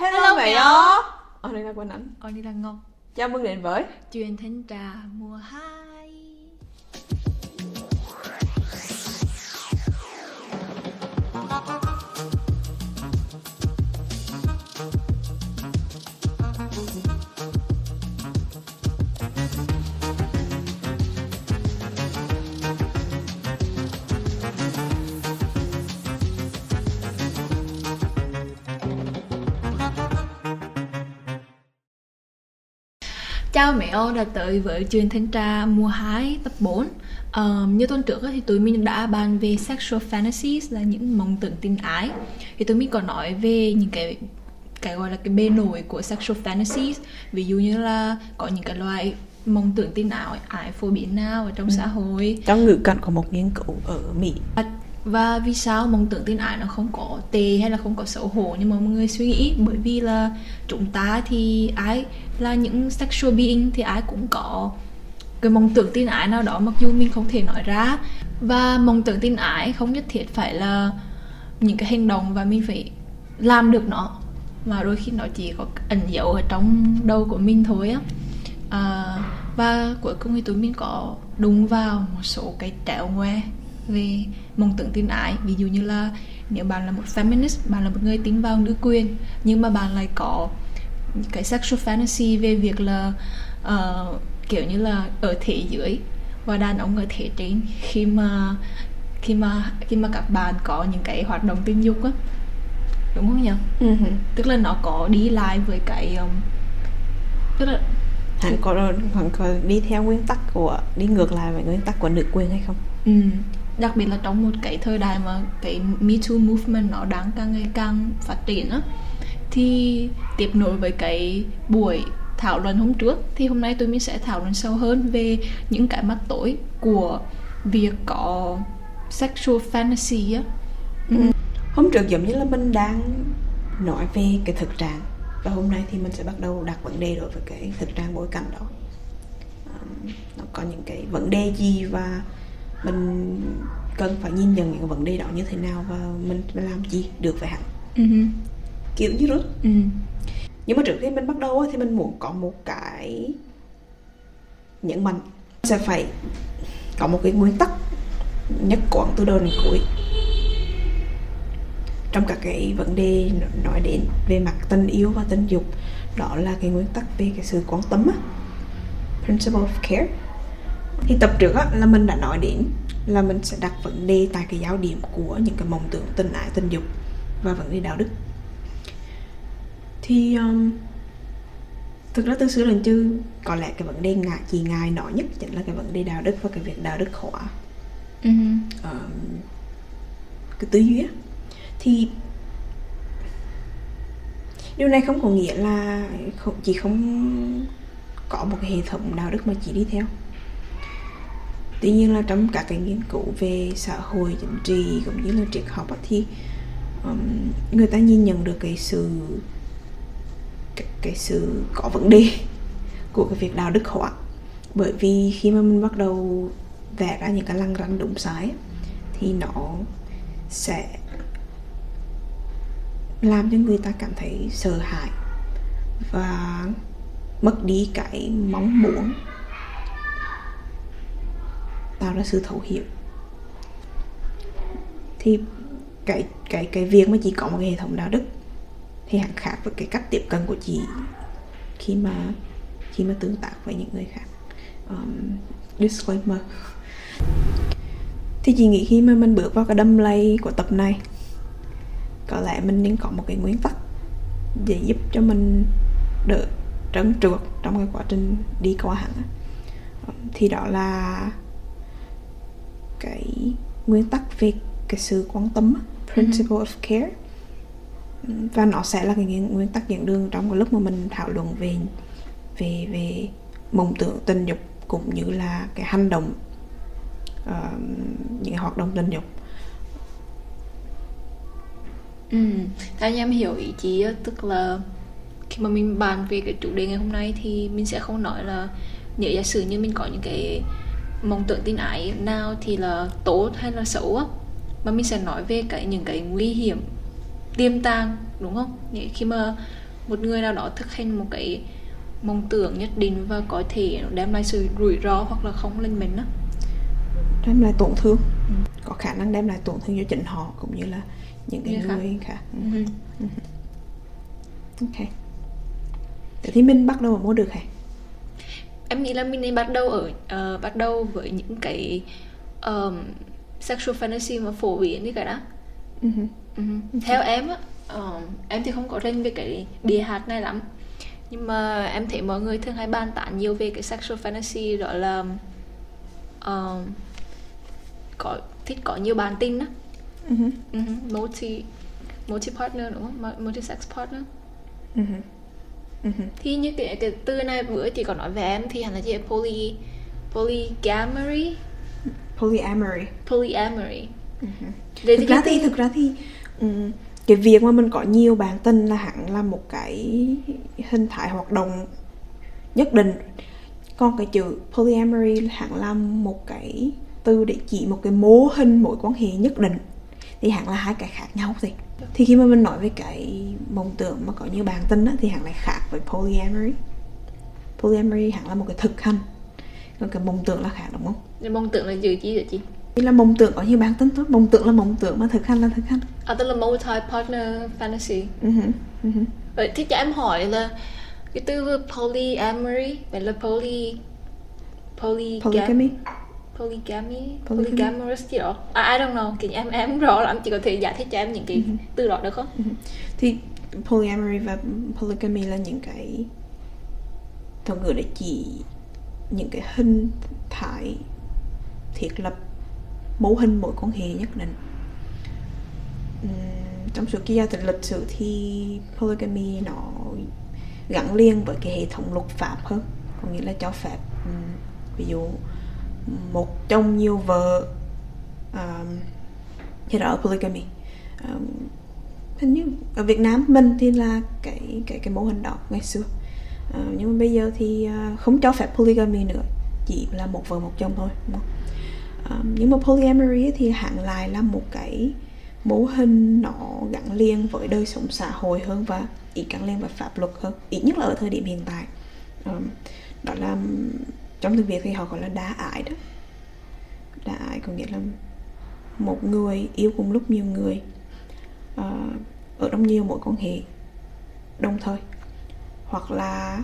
Hello, Hello mẹ đó Ở đây là Quỳnh Anh Ôi đi là ngon Chào mừng đến với Chuyện thanh trà mùa 2 Chào mẹ ô đã tới với chuyện thanh trà mùa 2 tập 4 Ờ, Như tuần trước thì tụi mình đã bàn về sexual fantasies là những mộng tưởng tình ái. Thì tụi mình có nói về những cái cái gọi là cái bề nổi của sexual fantasies. Ví dụ như là có những cái loại mộng tưởng tình ái ái phổ biến nào ở trong xã hội. Trong ngữ cảnh có một nghiên cứu ở Mỹ và vì sao mộng tưởng tin ái nó không có tệ hay là không có xấu hổ mà mọi người suy nghĩ? Bởi vì là chúng ta thì ai là những sexual being thì ai cũng có cái mộng tưởng tin ái nào đó mặc dù mình không thể nói ra. Và mộng tưởng tin ái không nhất thiết phải là những cái hành động và mình phải làm được nó mà đôi khi nó chỉ có ẩn dấu ở trong đầu của mình thôi á. À, và cuối cùng thì tụi mình có đúng vào một số cái trẻo ngoe về mong tưởng tin ái. Ví dụ như là nếu bạn là một feminist bạn là một người tin vào nữ quyền nhưng mà bạn lại có cái sexual fantasy về việc là uh, kiểu như là ở thể dưới và đàn ông ở thể trên. Khi mà khi mà khi mà các bạn có những cái hoạt động tình dục á đúng không nhỉ? Uh-huh. tức là nó có đi lại với cái um, tức là hẳn có hẳn có đi theo nguyên tắc của đi ngược lại với nguyên tắc của nữ quyền hay không? Ừ đặc biệt là trong một cái thời đại mà cái Me Too movement nó đang càng ngày càng phát triển á, thì tiếp nối với cái buổi thảo luận hôm trước, thì hôm nay tụi mình sẽ thảo luận sâu hơn về những cái mặt tối của việc có sexual fantasy á ừ. hôm trước giống như là mình đang nói về cái thực trạng, và hôm nay thì mình sẽ bắt đầu đặt vấn đề đối với cái thực trạng bối cảnh đó nó có những cái vấn đề gì và mình cần phải nhìn nhận những vấn đề đó như thế nào và mình làm gì được với hắn. Uh-huh. kiểu như đó uh-huh. nhưng mà trước khi mình bắt đầu thì mình muốn có một cái nhấn mạnh. Sẽ phải có một cái nguyên tắc nhất quán từ đầu đến cuối trong các cái vấn đề nói đến về mặt tình yêu và tình dục. Đó là cái nguyên tắc về cái sự quan tâm á. Principle of care. Thì tập trước á, là mình đã nói đến là mình sẽ đặt vấn đề tại cái giáo điểm của những cái mộng tưởng tình ái tình dục và vấn đề đạo đức. Thì um, thực ra từ xưa đến chứ có lẽ cái vấn đề ngại gì ngài nói nhất chính là cái vấn đề đạo đức và cái việc đạo đức hóa. Uh-huh. um, cái tư duy thì điều này không có nghĩa là không chỉ không có một cái hệ thống đạo đức mà chỉ đi theo tuy nhiên là trong các cái nghiên cứu về xã hội chính trị cũng như là triết học thì um, người ta nhìn nhận được cái sự cái, cái sự có vấn đề của cái việc đạo đức hóa. Bởi vì khi mà mình bắt đầu vẽ ra những cái lăng ranh đúng sai thì nó sẽ làm cho người ta cảm thấy sợ hãi và mất đi cái mong muốn tạo ra sự thấu hiểu. Thì cái cái cái việc mà chị có một cái hệ thống đạo đức thì hẳn khác với cái cách tiếp cận của chị khi mà khi mà tương tác với những người khác. Um, disclaimer. Thì chị nghĩ khi mà mình bước vào cái đâm lay của tập này có lẽ mình nên có một cái nguyên tắc để giúp cho mình đỡ trấn trượt trong cái quá trình đi qua hẳn thì đó là cái nguyên tắc về cái sự quan tâm principle mm-hmm. of care và nó sẽ là cái nguyên tắc dẫn đường trong cái lúc mà mình thảo luận về về về mộng tưởng tình dục cũng như là cái hành động uh, những hoạt động tình dục Ừ, theo như em hiểu ý chí tức là khi mà mình bàn về cái chủ đề ngày hôm nay thì mình sẽ không nói là nếu giả sử như mình có những cái mong tưởng tin ái nào thì là tốt hay là xấu á mà mình sẽ nói về cái những cái nguy hiểm tiềm tàng đúng không khi mà một người nào đó thực hành một cái mong tưởng nhất định và có thể đem lại sự rủi ro hoặc là không lên mình đó đem lại tổn thương ừ. có khả năng đem lại tổn thương cho chính họ cũng như là những cái người, người khác ừ. Ừ. ừ. ok Thế thì mình bắt đầu ở mua được hả? Em nghĩ là mình nên bắt đầu ở uh, bắt đầu với những cái um, sexual fantasy mà phổ biến như cái đó. Uh-huh. Uh-huh. Theo em á, uh, em thì không có rành về cái bìa hạt này lắm. Nhưng mà em thấy mọi người thường hay bàn tán nhiều về cái sexual fantasy đó là uh, có thích có nhiều bản tin đó. Uh-huh. Uh-huh. Multi multi partner đúng không? Multi sex partner. Uh-huh uh-huh. thì như cái cái từ này bữa chị còn nói về em thì hẳn là gì poly polyamory. Polyamory. Polyamory. Uh-huh. thực ra thì thực ra thì um, cái việc mà mình có nhiều bạn tình là hẳn là một cái hình thái hoạt động nhất định. Còn cái chữ polyamory hẳn là một cái từ để chỉ một cái mô hình mối quan hệ nhất định thì hẳn là hai cái khác nhau thì thì khi mà mình nói về cái mộng tưởng mà có nhiều bản tin á, thì hẳn lại khác với polyamory. Polyamory hẳn là một cái thực hành còn cái mộng tưởng là khác đúng không? Mộng tưởng là gì chi vậy chị? Thì là mộng tưởng có nhiều bản tin thôi mộng tưởng là mộng tưởng mà thực hành là thực hành. À tức là multi partner fantasy uh-huh. Uh-huh. vậy thì cho em hỏi là cái từ polyamory vậy là poly poly polygamy polygamy polygamous gì đó à, I don't know thì em em rõ lắm chị có thể giải thích cho em những cái uh-huh. từ đó được không uh-huh. thì polyamory và polygamy là những cái thuật ngữ để chỉ những cái hình thái thiết lập mẫu hình mối quan hệ nhất định uhm, trong cái gia trình lịch sử thì polygamy nó gắn liền với cái hệ thống luật pháp hơn có nghĩa là cho phép ví dụ một trong nhiều vợ um, thì đó polygamy. Um, hình như ở Việt Nam mình thì là cái cái cái mô hình đó ngày xưa. Uh, nhưng mà bây giờ thì uh, không cho phép polygamy nữa chỉ là một vợ một chồng thôi đúng không? Um, nhưng mà polyamory thì hẳn lại là một cái mô hình nó gắn liền với đời sống xã hội hơn và ít gắn liền với pháp luật hơn ít nhất là ở thời điểm hiện tại. Um, đó là trong tiếng việt thì họ gọi là đa ải đó. Đa ải có nghĩa là một người yêu cùng lúc nhiều người ờ, ở trong nhiều mối quan hệ đồng thời hoặc là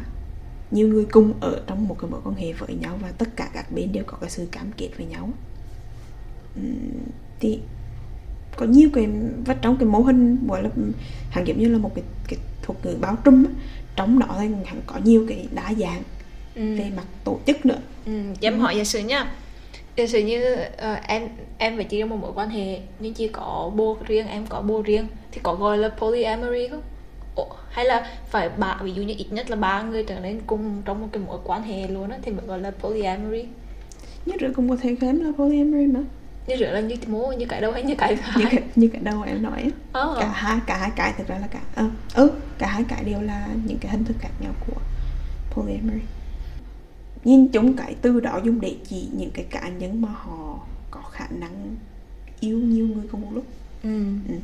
nhiều người cùng ở trong một cái mối quan hệ với nhau và tất cả các bên đều có cái sự cam kết với nhau. Thì có nhiều cái và trong cái mô hình gọi là hàng giống như là một cái, cái thuật ngữ báo trùm trong đó thì hẳn có nhiều cái đa dạng ừ. về mặt tổ chức nữa ừ. em ừ. hỏi giả sử nha giả sử như uh, em em và chị trong một mối quan hệ nhưng chị có bố riêng em có bố riêng thì có gọi là polyamory không Ồ, hay là phải ba ví dụ như ít nhất là ba người trở lên cùng trong một cái mối quan hệ luôn á thì mới gọi là polyamory nhất rồi cũng có thể kém là polyamory mà như rửa là như mố như cái đâu hay như cái hai như cái, như cái đâu em nói oh. cả hai cả hai cái thực ra là cả ừ, ừ cả hai cái đều là những cái hình thức khác nhau của polyamory nhìn chung cái từ đó dùng để chỉ những cái cá nhân mà họ có khả năng yêu nhiều người cùng một lúc ừ. Ừ.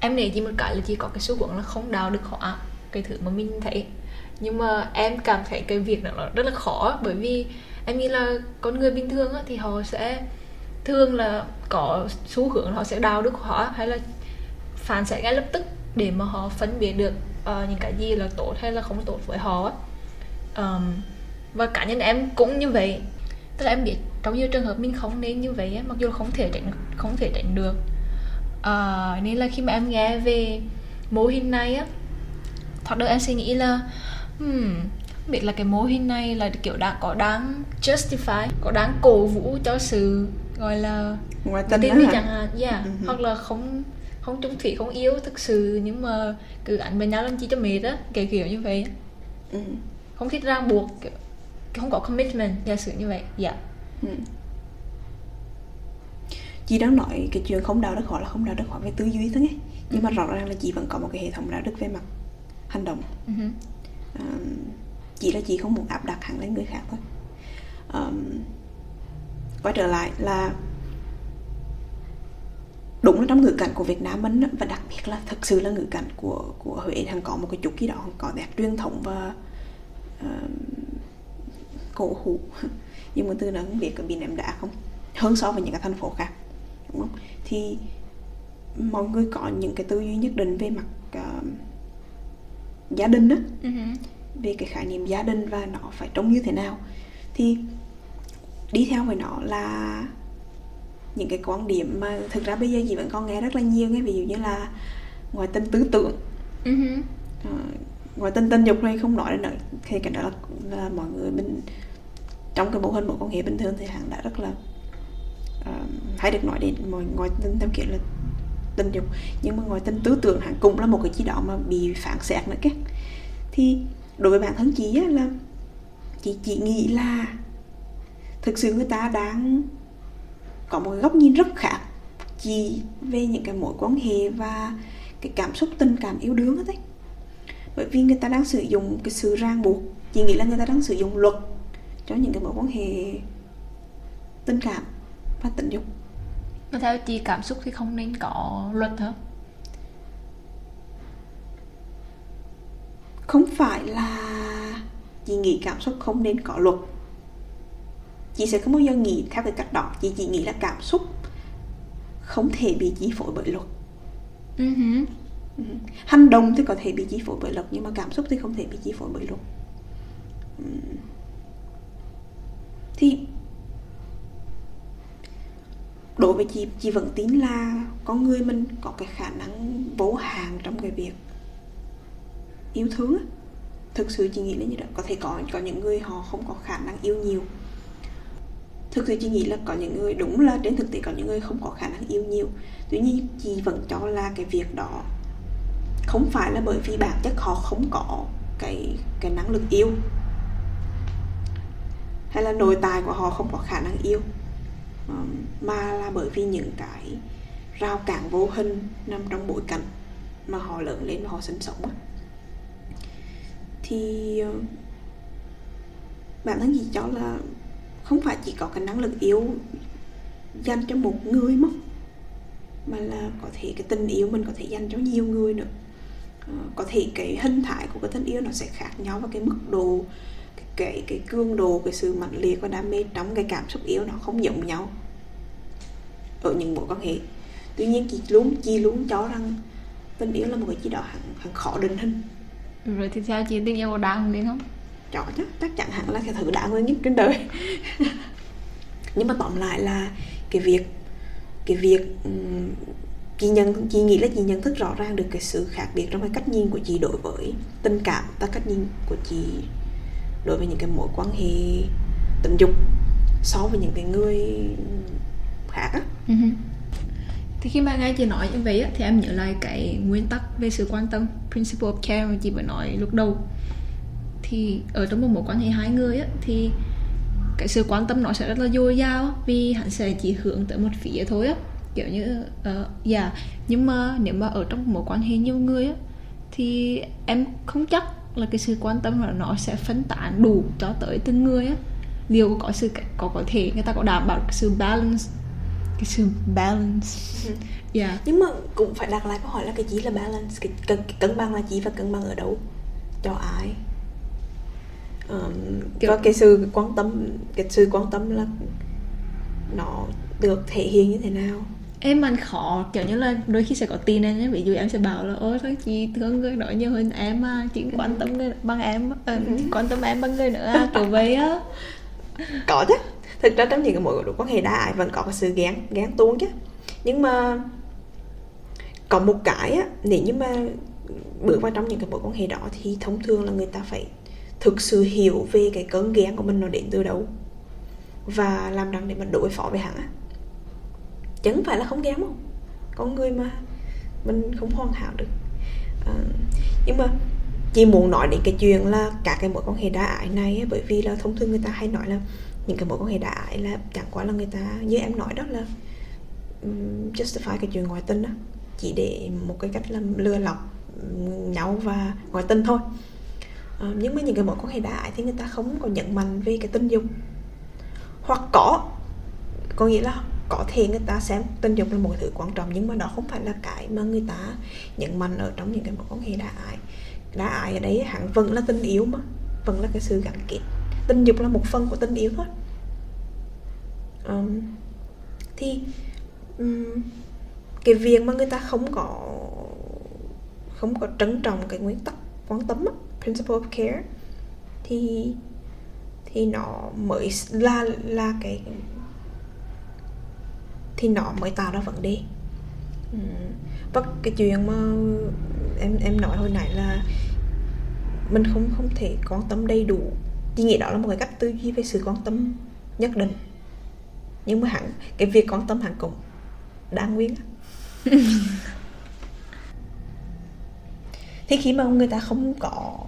em nghĩ chỉ một cái là chỉ có cái xu hướng là không đào được họ cái thứ mà mình thấy nhưng mà em cảm thấy cái việc này nó rất là khó bởi vì em nghĩ là con người bình thường á, thì họ sẽ thường là có xu hướng họ sẽ đào được họ hay là phản xạ ngay lập tức để mà họ phân biệt được uh, những cái gì là tốt hay là không tốt với họ um, và cá nhân em cũng như vậy tức là em biết trong nhiều trường hợp mình không nên như vậy mặc dù không thể tránh không thể tránh được à, nên là khi mà em nghe về mô hình này á thoạt đầu em suy nghĩ là hmm, biết là cái mô hình này là kiểu đã có đáng justify có đáng cổ vũ cho sự gọi là ngoại tình đi chẳng hạn yeah. uh-huh. hoặc là không không trung thủy không yêu thực sự nhưng mà cứ ảnh với nhau làm chi cho mệt á kiểu kiểu như vậy uh-huh. không thích ràng buộc kiểu không có commitment giả sử như vậy dạ ừ. chị đang nói cái chuyện không đạo đức họ là không đạo đức họ về tư duy thôi nhé nhưng ừ. mà rõ ràng là chị vẫn có một cái hệ thống đạo đức về mặt hành động ừ. à, chỉ là chị không muốn áp đặt hẳn lên người khác thôi um, quay trở lại là đúng là trong ngữ cảnh của Việt Nam mình và đặc biệt là thực sự là ngữ cảnh của của Huế thằng có một cái chút gì đó có đẹp truyền thống và uh, cổ hủ. Nhưng mà từ đó không biết có bị ném đá không? Hơn so với những cái thành phố khác đúng không? Thì mọi người có những cái tư duy nhất định về mặt uh, gia đình đó uh-huh. về cái khái niệm gia đình và nó phải trông như thế nào. Thì đi theo với nó là những cái quan điểm mà thực ra bây giờ chị vẫn còn nghe rất là nhiều nghe ví dụ như là ngoại tình tư tưởng. Uh-huh. uh, ngoài tình tình dục này không nói nữa thì cái đó là, là mọi người mình trong cái mô hình một quan hệ bình thường thì hẳn đã rất là uh, hãy được nói đến. Mọi ngoài tình theo kiểu là tình dục nhưng mà ngoài tình tư tưởng hẳn cũng là một cái gì đó mà bị phản xạ nữa các thì đối với bản thân chị á, là chị chỉ nghĩ là thực sự người ta đang có một góc nhìn rất khác chị về những cái mối quan hệ và cái cảm xúc tình cảm yêu đương hết đấy bởi vì người ta đang sử dụng cái sự ràng buộc. Chị nghĩ là người ta đang sử dụng luật cho những cái mối quan hệ tình cảm và tình dục. Mà theo chị cảm xúc thì không nên có luật hả? Không phải là chị nghĩ cảm xúc không nên có luật. Chị sẽ không bao giờ nghĩ theo cái cách đó. Chị chỉ nghĩ là cảm xúc không thể bị chi phối bởi luật. Uh-huh. Ừ. hành động thì có thể bị chi phối bởi luật nhưng mà cảm xúc thì không thể bị chi phối bởi luật ừ. thì đối với chị chị vẫn tin là con người mình có cái khả năng vô hạn trong cái việc yêu thương thực sự chị nghĩ là như đó. Có thể có có những người họ không có khả năng yêu nhiều. Thực sự chị nghĩ là có những người, đúng là trên thực tế có những người không có khả năng yêu nhiều. Tuy nhiên, chị vẫn cho là cái việc đó không phải là bởi vì bản chất họ không có cái cái năng lực yêu. Hay là nội tài của họ không có khả năng yêu. Mà là bởi vì những cái rào cản vô hình nằm trong bối cảnh mà họ lớn lên và họ sinh sống thì ờ, bản thân chị cho là không phải chỉ có cái năng lực yêu dành cho một người mất, mà là có thể cái tình yêu mình có thể dành cho nhiều người nữa có thể cái hình thái của cái tình yêu nó sẽ khác nhau và cái mức độ cái cái, cái cương độ cái sự mạnh liệt và đam mê trong cái cảm xúc yêu nó không giống nhau ở những mối quan hệ. Tuy nhiên chị luôn chị luôn cho rằng tình yêu là một cái gì đó hẳn, hẳn khó định hình. Rồi thì sao chị tình yêu có đáng đến không? Chọn chắc chắc chắn hẳn là cái thứ đáng hơn nhất trên đời. Nhưng mà tóm lại là cái việc cái việc chị nhận chị nghĩ là chị nhận thức rõ ràng được cái sự khác biệt trong cái cách nhìn của chị đối với tình cảm và cách nhìn của chị đối với những cái mối quan hệ tình dục so với những cái người khác á. Uh-huh. thì khi mà nghe chị nói như vậy á, thì em nhớ lại cái nguyên tắc về sự quan tâm principle of care mà chị vừa nói lúc đầu. Thì ở trong một mối quan hệ hai người á, thì cái sự quan tâm nó sẽ rất là dồi dào vì hắn sẽ chỉ hướng tới một phía thôi á kiểu như uh, yeah nhưng mà nếu mà ở trong một quan hệ nhiều người á thì em không chắc là cái sự quan tâm là nó sẽ phân tán đủ cho tới từng người á. Liệu có sự có có thể người ta có đảm bảo cái sự balance cái sự balance? Ừ. yeah. nhưng mà cũng phải đặt lại câu hỏi là cái gì là balance? Cái cân, cân bằng là gì và cân bằng ở đâu? Cho ai? Um, Kiểu... và cái sự quan tâm cái sự quan tâm là nó được thể hiện như thế nào em ăn khó kiểu như là đôi khi sẽ có tin em ấy ví dụ em sẽ bảo là ôi thôi chị thương người đó nhiều hơn em à chị quan tâm người bằng em uh, quan tâm em bằng người nữa à, kiểu vậy á. Có chứ. Thực ra trong những cái mối quan hệ đa ái vẫn có cái sự gán gán tuông chứ. Nhưng mà có một cái á nếu như mà bước vào trong những cái mối quan hệ đó thì thông thường là người ta phải thực sự hiểu về cái cơn ghen của mình nó đến từ đâu và làm đằng để mình đối phó với hắn á chẳng phải là không kém không? Con người mà mình không hoàn hảo được. À, nhưng mà chị muốn nói đến cái chuyện là cả cái mối quan hệ đa ái này ấy, bởi vì là thông thường người ta hay nói là những cái mối quan hệ đa ái là chẳng qua là người ta như em nói đó là um, justify cái chuyện ngoại tình đó chỉ để một cái cách là lừa lọc nhau và ngoại tình thôi. À, nhưng mà những cái mối quan hệ đa ái thì người ta không có nhận mạnh về cái tình dục. Hoặc có có nghĩa là có thể người ta xem tình dục là một thứ quan trọng nhưng mà đó không phải là cái mà người ta nhấn mạnh ở trong những cái mối quan hệ đã ái đã ái ở đấy hẳn vẫn là tình yêu mà vẫn là cái sự gắn kết. Tình dục là một phần của tình yêu thôi. Um, thì um, cái việc mà người ta không có không có trân trọng cái nguyên tắc quan tâm á, principle of care thì thì nó mới là là cái thì nó mới tạo ra vấn đề. Và cái chuyện mà em em nói hồi nãy là mình không không thể quan tâm đầy đủ. Thì nghĩ đó là một cái cách tư duy về sự quan tâm nhất định. Nhưng mà hẳn cái việc quan tâm hẳn cũng đáng nguyên thì khi mà người ta không có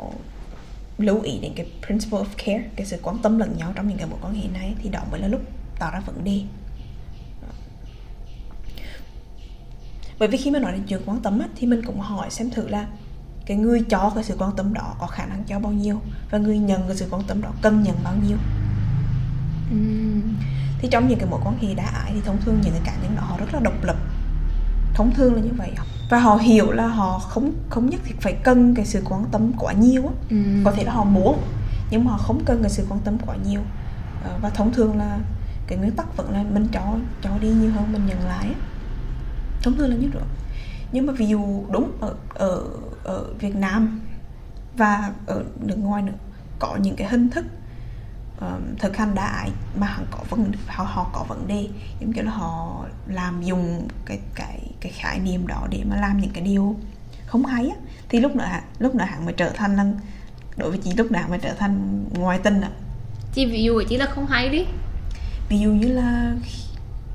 lưu ý đến cái principle of care cái sự quan tâm lẫn nhau trong những cái mối quan hệ này thì đó mới là lúc tạo ra vấn đề bởi vì khi mà nói đến chuyện quan tâm á, thì mình cũng hỏi xem thử là cái người cho cái sự quan tâm đó có khả năng cho bao nhiêu và người nhận cái sự quan tâm đó cần nhận bao nhiêu. Thì trong những cái mối quan hệ đã ái thì thông thường những cái cá nhân đó họ rất là độc lập. Thông thường là như vậy và họ hiểu là họ không không nhất thiết phải cần cái sự quan tâm quá nhiều ừ. có thể là họ muốn nhưng mà họ không cần cái sự quan tâm quá nhiều. Ờ, và thông thường là cái nguyên tắc vẫn là mình cho cho đi nhiều hơn mình nhận lại thông thường là như vậy nhưng mà ví dụ đúng ở ở ở Việt Nam và ở nước ngoài nữa có những cái hình thức um, thực hành ái mà họ có vấn họ họ có vấn đề giống như là họ làm dùng cái cái cái khái niệm đó để mà làm những cái điều không hay á. Thì lúc nữa lúc nữa hẳn mới trở thành là đối với chị lúc nào mới trở thành ngoại tình ạ chị ví dụ chỉ là không hay đi. Ví dụ như là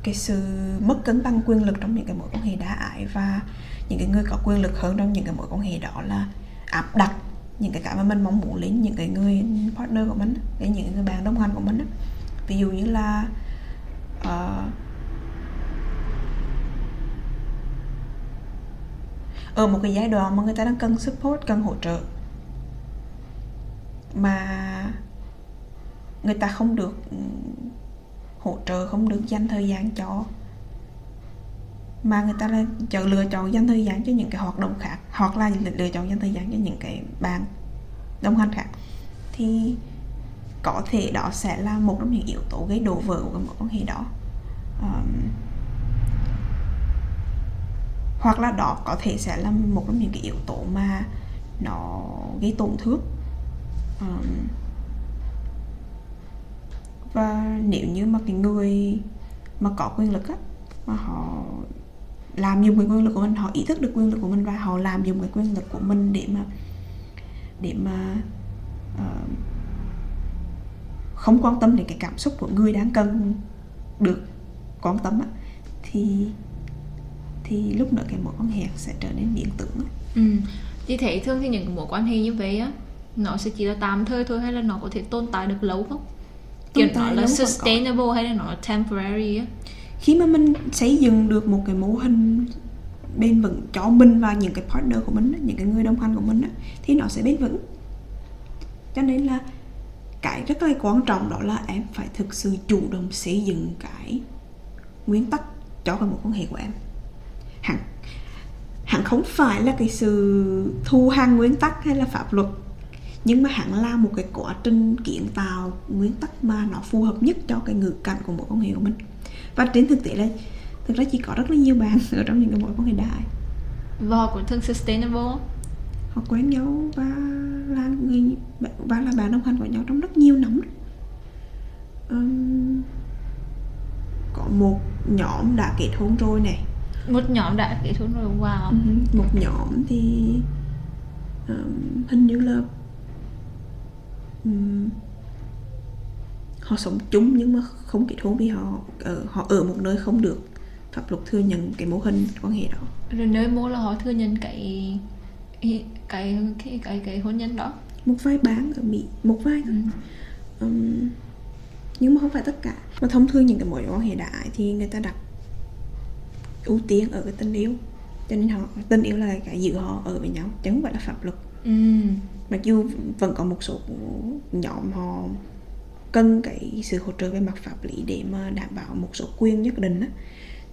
cái sự mất cân bằng quyền lực trong những cái mối quan hệ đa ải và những cái người có quyền lực hơn trong những cái mối quan hệ đó là áp đặt những cái cái mà mình mong muốn lên những cái người partner của mình đến những người bạn đồng hành của mình ví dụ như là uh, ở một cái giai đoạn mà người ta đang cần support cần hỗ trợ mà người ta không được ừ, hỗ trợ không được dành thời gian cho. Mà người ta lại chọn lựa chọn dành thời gian cho những cái hoạt động khác hoặc là lựa chọn dành thời gian cho những cái bạn đồng hành khác. Thì có thể đó sẽ là một trong những yếu tố gây đổ vỡ của mối quan hệ đó. Um, hoặc là đó có thể sẽ là một trong những cái yếu tố mà nó gây tổn thương. Um, và nếu như mà cái người mà có quyền lực á mà họ làm dùng cái quyền lực của mình họ ý thức được quyền lực của mình và họ làm dùng cái quyền lực của mình để mà để mà uh, không quan tâm đến cái cảm xúc của người đang cần được quan tâm á thì thì lúc nữa cái mối quan hệ sẽ trở nên biến tưởng á. Ừ. Chị thấy thường thì những mối quan hệ như vậy á nó sẽ chỉ là tạm thời thôi hay là nó có thể tồn tại được lâu không? Kiểu nó là sustainable hay là nó temporary á? khi mà mình xây dựng được một cái mô hình bền vững cho mình và những cái partner của mình những cái người đồng hành của mình thì nó sẽ bền vững. Cho nên là cái rất là quan trọng đó là em phải thực sự chủ động xây dựng cái nguyên tắc cho cái mối quan hệ của em. Hẳn hẳn không phải là cái sự thu hàng nguyên tắc hay là pháp luật nhưng mà hẳn là một cái quá trình kiến tạo nguyên tắc mà nó phù hợp nhất cho cái ngữ cảnh của mối quan hệ của mình. Và trên thực tế là thực ra chỉ có rất là nhiều bạn ở trong những cái mối quan hệ đại. Và họ cũng thường sustainable họ quen nhau và là người và là bạn đồng hành của nhau trong rất nhiều năm. Um, có một nhóm đã kết hôn rồi này một nhóm đã kết hôn rồi wow. Uh, một nhóm thì um, hình như là um, họ sống chung nhưng mà không kết hôn vì họ ở họ ở một nơi không được pháp luật thừa nhận cái mô hình quan hệ đó. Rồi nơi mô là họ thừa nhận cái cái cái cái cái, cái hôn nhân đó. Một vài bán ở mỹ một vài ừ. um, nhưng mà không phải tất cả. Mà thông thường những cái mối quan hệ đại thì người ta đặt ưu tiên ở cái tình yêu. Cho nên họ tình yêu là cái giữ họ ở với nhau chứ không phải là pháp luật ừ. mặc dù vẫn có một số nhóm họ cần cái sự hỗ trợ về mặt pháp lý để mà đảm bảo một số quyền nhất định á.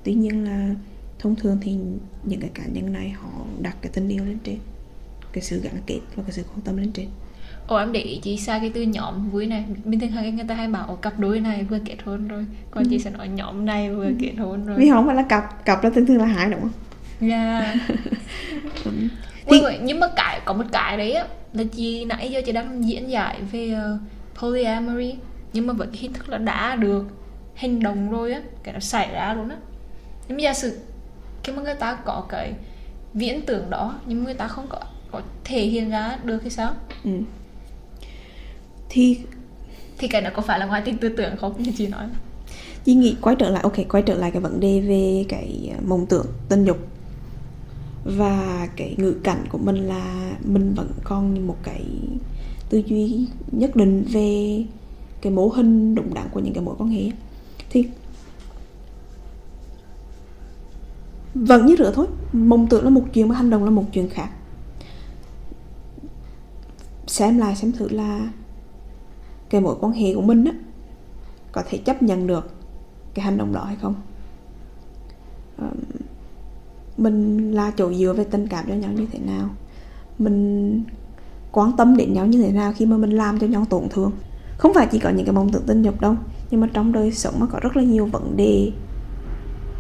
Tuy nhiên là thông thường thì những cái cá nhân này họ đặt cái tình yêu lên trên cái sự gắn kết và cái sự quan tâm lên trên. Ồ em để ý chị sai cái từ nhóm vui này. Bình thường hay người ta hay bảo cặp đôi này vừa kết hôn rồi Còn chị sẽ nói nhóm này vừa kết hôn rồi. Vì không phải là cặp cặp là thường thường là hai đúng không? Dạ Ừ. Ui, ui, nhưng mà cái có một cái đấy á là chị nãy giờ chị đang diễn giải về uh, polyamory nhưng mà với cái hình thức là đã được hành động rồi á cái nó xảy ra luôn á nhưng mà giả sử khi mà người ta có cái viễn tưởng đó nhưng mà người ta không có có thể hiện ra được thì sao ừ. thì thì cái đó có phải là ngoại tình tư tưởng không như chị nói Chị nghĩ quay trở lại ok quay trở lại cái vấn đề về cái ờ, mộng tưởng tình dục và cái ngữ cảnh của mình là mình vẫn còn một cái tư duy nhất định về cái mô hình đúng đắn của những cái mối quan hệ. Thì vẫn như rửa thôi mộng tưởng là một chuyện mà hành động là một chuyện khác. Xem lại xem thử là cái mối quan hệ của mình á có thể chấp nhận được cái hành động đó hay không? Um, mình là chỗ dựa về tình cảm cho nhau như thế nào? Mình quan tâm đến nhau như thế nào khi mà mình làm cho nhau tổn thương? Không phải chỉ có những cái mong tưởng tình dục đâu, nhưng mà trong đời sống nó có rất là nhiều vấn đề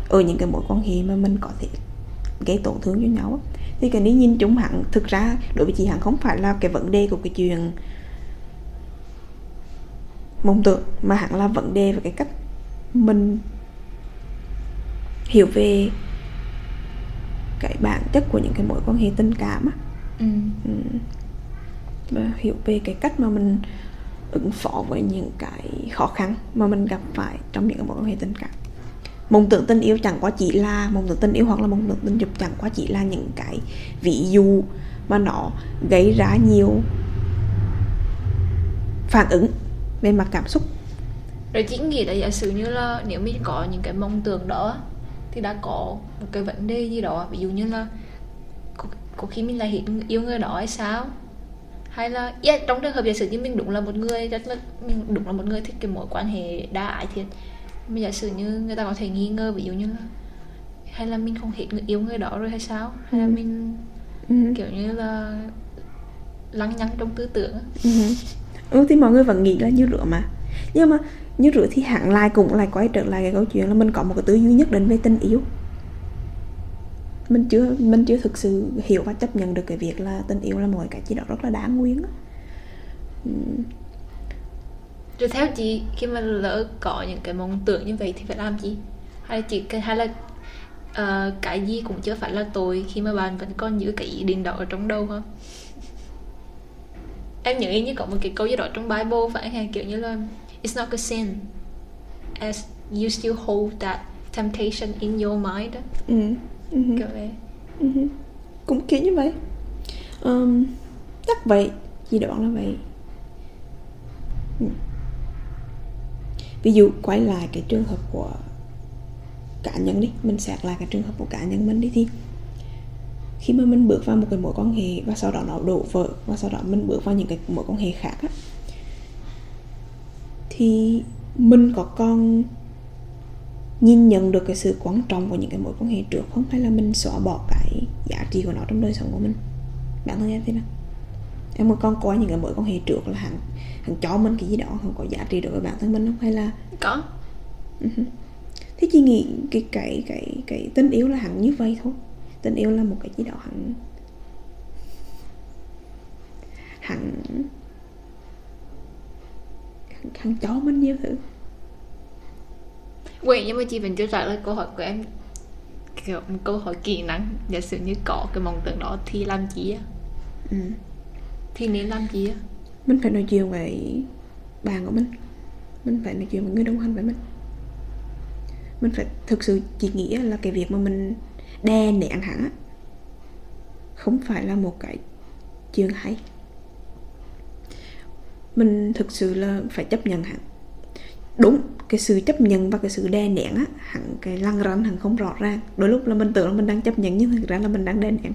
ở những cái mối quan hệ mà mình có thể gây tổn thương cho nhau thì cái thì nhìn chúng hẳn, thực ra đối với chị hẳn không phải là cái vấn đề của cái chuyện mong tưởng, mà hẳn là vấn đề về cái cách mình hiểu về cái bản chất của những cái mối quan hệ tình cảm á ừ. Ừ. và hiểu về cái cách mà mình ứng phó với những cái khó khăn mà mình gặp phải trong những cái mối quan hệ tình cảm mộng tưởng tình yêu chẳng qua chỉ là mộng tưởng tình yêu hoặc là mộng tưởng tình dục chẳng qua chỉ là những cái ví dụ mà nó gây ra nhiều phản ứng về mặt cảm xúc rồi chị nghĩ là giả sử như là nếu mình có những cái mong tưởng đó thì đã có một cái vấn đề gì đó ví dụ như là có, có khi mình lại hiện yêu người đó hay sao hay là yeah, trong trường hợp giả sử như mình đúng là một người rất là mình đúng là một người thích cái mối quan hệ đa ái thiệt mà giả sử như người ta có thể nghi ngờ ví dụ như là hay là mình không hiện người yêu người đó rồi hay sao hay là Ừ. mình ừ. kiểu như là lăng nhăng trong tư tưởng. Ừ. ừ thì mọi người vẫn nghĩ là như rửa mà nhưng mà như rửa thì hẳn lại cũng lại quay trở lại cái câu chuyện là mình có một cái tư duy nhất định về tình yêu. Mình chưa mình chưa thực sự hiểu và chấp nhận được cái việc là tình yêu là một cái gì đó rất là đáng nguyên á. Rồi theo chị khi mà lỡ có những cái mong tưởng như vậy thì phải làm gì? Hay là chị hay là uh, cái gì cũng chưa phải là tội khi mà bạn vẫn còn giữ cái ý định đó ở trong đầu không? Em nhớ như có một cái câu gì đó trong Bible phải hay kiểu như là it's not a sin as you still hold that temptation in your mind. Ừ. Ừ. kiểu vậy Ừ. cũng kiểu như vậy um, chắc vậy chị đoán là vậy Ừ. ví dụ quay lại cái trường hợp của cá nhân đi mình xét lại cái trường hợp của cá nhân mình đi thì khi mà mình bước vào một cái mối quan hệ và sau đó nó đổ vỡ và sau đó mình bước vào những cái mối quan hệ khác á thì mình có còn nhìn nhận được cái sự quan trọng của những cái mối quan hệ trước không? Hay là mình xóa bỏ cái giá trị của nó trong đời sống của mình? Bản thân em thế nào? Em có còn coi những cái mối quan hệ trước là hẳn hẳn cho mình cái gì đó không? Có giá trị đối với bản thân mình không? Hay là có. Thế chị nghĩ cái cái cái cái tình yêu là hẳn như vậy thôi. Tình yêu là một cái gì đó hẳn hẳn hẳn, hẳn cho mình nhiều thứ Wait, nhưng mà chị vẫn chưa trả lời câu hỏi của em. Kiểu một câu hỏi kỹ năng. Giả sử như có cái mong tưởng đó thì làm gì á? Ừ. thì nên làm gì á? Mình phải nói chuyện với bạn của mình. Mình phải nói chuyện với người đồng hành với mình. Mình phải thực sự chỉ nghĩ là cái việc mà mình đè nén hắn á không phải là một cái chuyện hay mình thực sự là phải chấp nhận hẳn. Đúng, cái sự chấp nhận và cái sự đè nén á, hẳn cái lăng ranh hẳn không rõ ràng. Đôi lúc là mình tưởng là mình đang chấp nhận, nhưng thực ra là mình đang đè nén.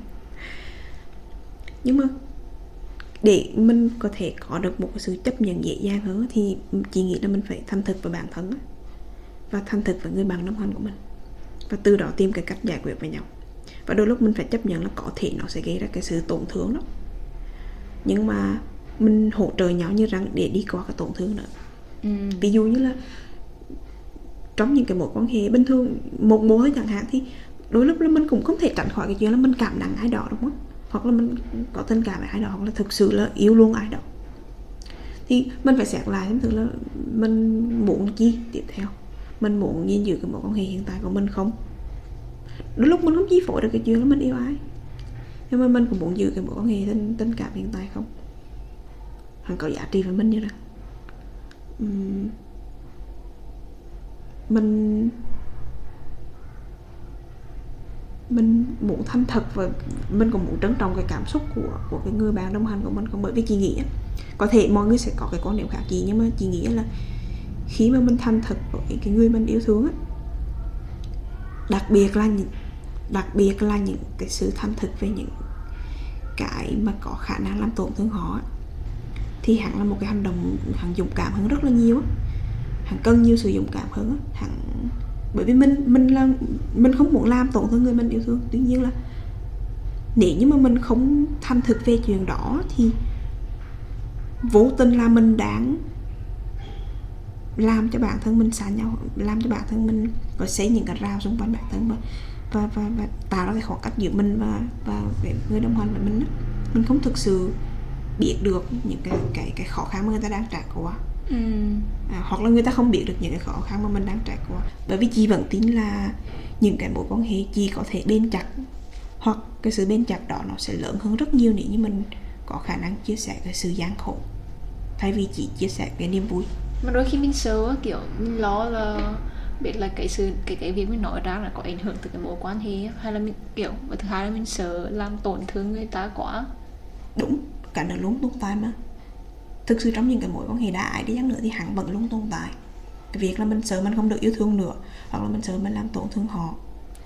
Nhưng mà để mình có thể có được một cái sự chấp nhận dễ dàng hơn thì chị nghĩ là mình phải thành thực với bản thân và thành thực với người bạn đồng hành của mình, và từ đó tìm cái cách giải quyết với nhau. Và đôi lúc mình phải chấp nhận là có thể nó sẽ gây ra cái sự tổn thương đó. Nhưng mà mình hỗ trợ nhau như rằng để đi qua cái tổn thương đó. Ừ. ví dụ như là trong những cái mối quan hệ bình thường một mối thôi chẳng hạn thì đôi lúc là mình cũng không thể tránh khỏi cái chuyện là mình cảm nặng ai đó đúng không? Hoặc là mình có tình cảm với ai đó hoặc là thực sự là yêu luôn ai đó. Thì mình phải xét lại thứ là mình muốn chi tiếp theo? Mình muốn gìn giữ cái mối quan hệ hiện tại của mình không? Đôi lúc mình không chi phối được cái chuyện là mình yêu ai. Nhưng mà mình cũng muốn giữ cái mối quan hệ tình, tình cảm hiện tại không hắn có giá trị với mình như là mình mình muốn thành thật và mình cũng muốn trân trọng cái cảm xúc của của cái người bạn đồng hành của mình. Không bởi vì chị nghĩ có thể mọi người sẽ có cái quan điểm khác gì nhưng mà chị nghĩ là khi mà mình thành thật với cái người mình yêu thương á, đặc biệt là những, đặc biệt là những cái sự thành thực về những cái mà có khả năng làm tổn thương họ thì hẳn là một cái hành động hẳn dũng cảm hơn rất là nhiều hẳn cần nhiều sự dũng cảm hơn hẳn bởi vì mình mình là mình không muốn làm tổn thương người mình yêu thương. Tuy nhiên là nếu như mà mình không thành thực về chuyện đó thì vô tình là mình đáng làm cho bản thân mình xa nhau làm cho bản thân mình có xây những cái rào xung quanh bản thân và và và, và tạo ra cái khoảng cách giữa mình và và người đồng hành với mình đó. mình không thực sự biết được những cái cái cái khó khăn mà người ta đang trải qua. Ừ. à, hoặc là người ta không biết được những cái khó khăn mà mình đang trải qua. Bởi vì chị vẫn tin là những cái mối quan hệ chị có thể bên chặt hoặc cái sự bên chặt đó nó sẽ lớn hơn rất nhiều nếu như mình có khả năng chia sẻ cái sự gian khổ. Thay vì chỉ chia sẻ cái niềm vui. Mà đôi khi mình sợ kiểu mình lo là biết là cái sự cái cái việc mình nói ra là có ảnh hưởng từ cái mối quan hệ hay là mình kiểu và thứ hai là mình sợ làm tổn thương người ta quá. Đúng cả đời luôn tồn tại mà. Thực sự trong những cái mối quan hệ đã ai đi chăng nữa thì hẳn vẫn luôn tồn tại. Cái việc là mình sợ mình không được yêu thương nữa hoặc là mình sợ mình làm tổn thương họ.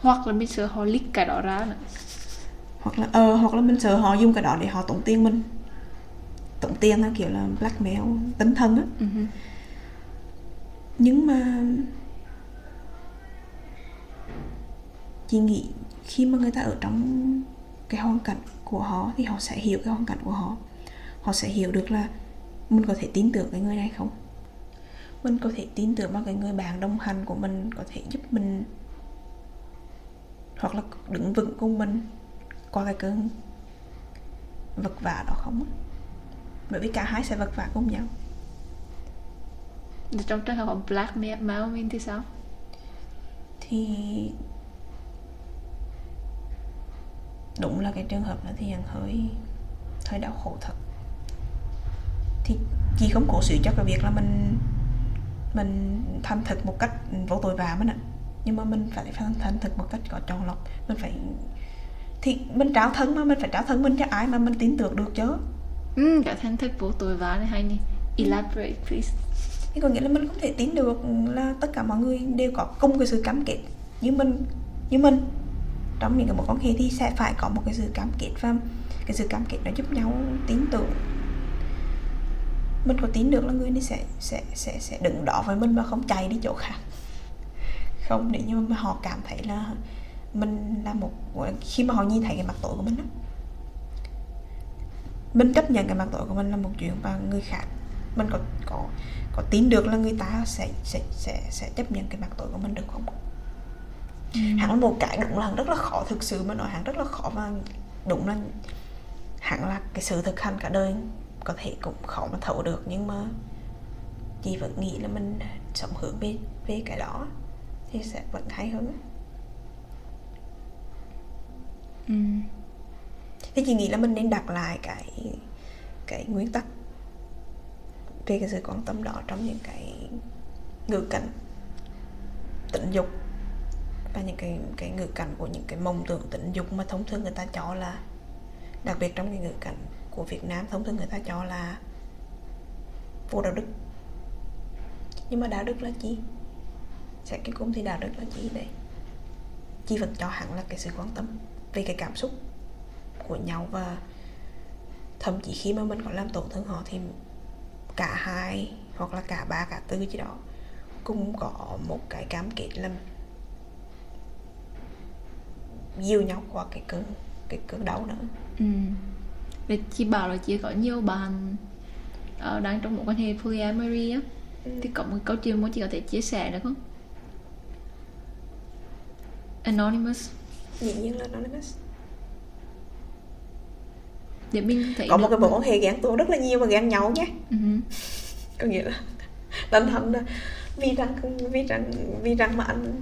Hoặc là mình sợ họ lít cái đó ra nữa. Hoặc là ờ hoặc là mình sợ họ dùng cái đó để họ tổn tiền mình. Tổn tiền theo kiểu là blackmail tinh thần á. Uh-huh. nhưng mà chị nghĩ khi mà người ta ở trong cái hoàn cảnh của họ thì họ sẽ hiểu cái hoàn cảnh của họ. Họ sẽ hiểu được là mình có thể tin tưởng cái người này không? Mình có thể tin tưởng vào cái người bạn đồng hành của mình có thể giúp mình hoặc là đứng vững cùng mình qua cái cơn vật vả đó không? Bởi vì cả hai sẽ vật vả cùng nhau. Trong trường hợp blackmail mình thì sao? Thì đúng là cái trường hợp đó thì anh hơi hơi đau khổ thật. Thì chị không cố xử cho cái việc là mình mình thành thực một cách vô tội vạ mình ạ. Nhưng mà mình phải thành thực một cách có chọn lọc. Mình phải thì mình trao thân mà mình phải trao thân mình cho ai mà mình tin tưởng được chứ. Ừ cả thành thực vô tội vạ này hay nè elaborate please. Thì có nghĩa là mình không thể tin được là tất cả mọi người đều có cùng cái sự cam kết như mình như mình trong những cái mối quan hệ thì sẽ phải có một cái sự cam kết và cái sự cam kết nó giúp nhau tin tưởng. Mình có tin được là người này sẽ sẽ sẽ sẽ đứng đó với mình mà không chạy đi chỗ khác. Không để như mà họ cảm thấy là mình là một khi mà họ nhìn thấy cái mặt tội của mình đó, mình chấp nhận cái mặt tội của mình là một chuyện và người khác mình có có có tin được là người ta sẽ sẽ sẽ sẽ chấp nhận cái mặt tội của mình được không? Ừ. hẳn một cái đúng là rất là khó thực sự mà nói hẳn rất là khó và đúng là hẳn là cái sự thực hành cả đời có thể cũng khó mà thấu được nhưng mà chị vẫn nghĩ là mình sống hướng về về cái đó thì sẽ vẫn hay hơn ừ. thì chị nghĩ là mình nên đặt lại cái cái nguyên tắc về cái sự quan tâm đó trong những cái ngữ cảnh tình dục và những cái cái ngữ cảnh của những cái mộng tưởng tình dục mà thông thường người ta cho là, đặc biệt trong cái ngữ cảnh của Việt Nam thông thường người ta cho là vô đạo đức. Nhưng mà đạo đức là gì? Sẽ cái cung thì đạo đức là gì đấy chi vẫn cho hẳn là cái sự quan tâm về cái cảm xúc của nhau và thậm chí khi mà mình có làm tổn thương họ thì cả hai hoặc là cả ba, cả tư gì đó cũng có một cái cam kết là dìu nhau qua cái cơn cái cơn đau nữa ừ. Để chị bảo là chị có nhiều bạn uh, đang trong một quan hệ polyamory á. Ừ. thì có một câu chuyện mà chị có thể chia sẻ được không? Anonymous. Dĩ nhiên là anonymous. Để mình thấy có một cái mối quan hệ ghen tuông rất là nhiều và ghen nhau nhé. Ừ. có nghĩa là thần là vì rằng vì rằng vì rằng mà anh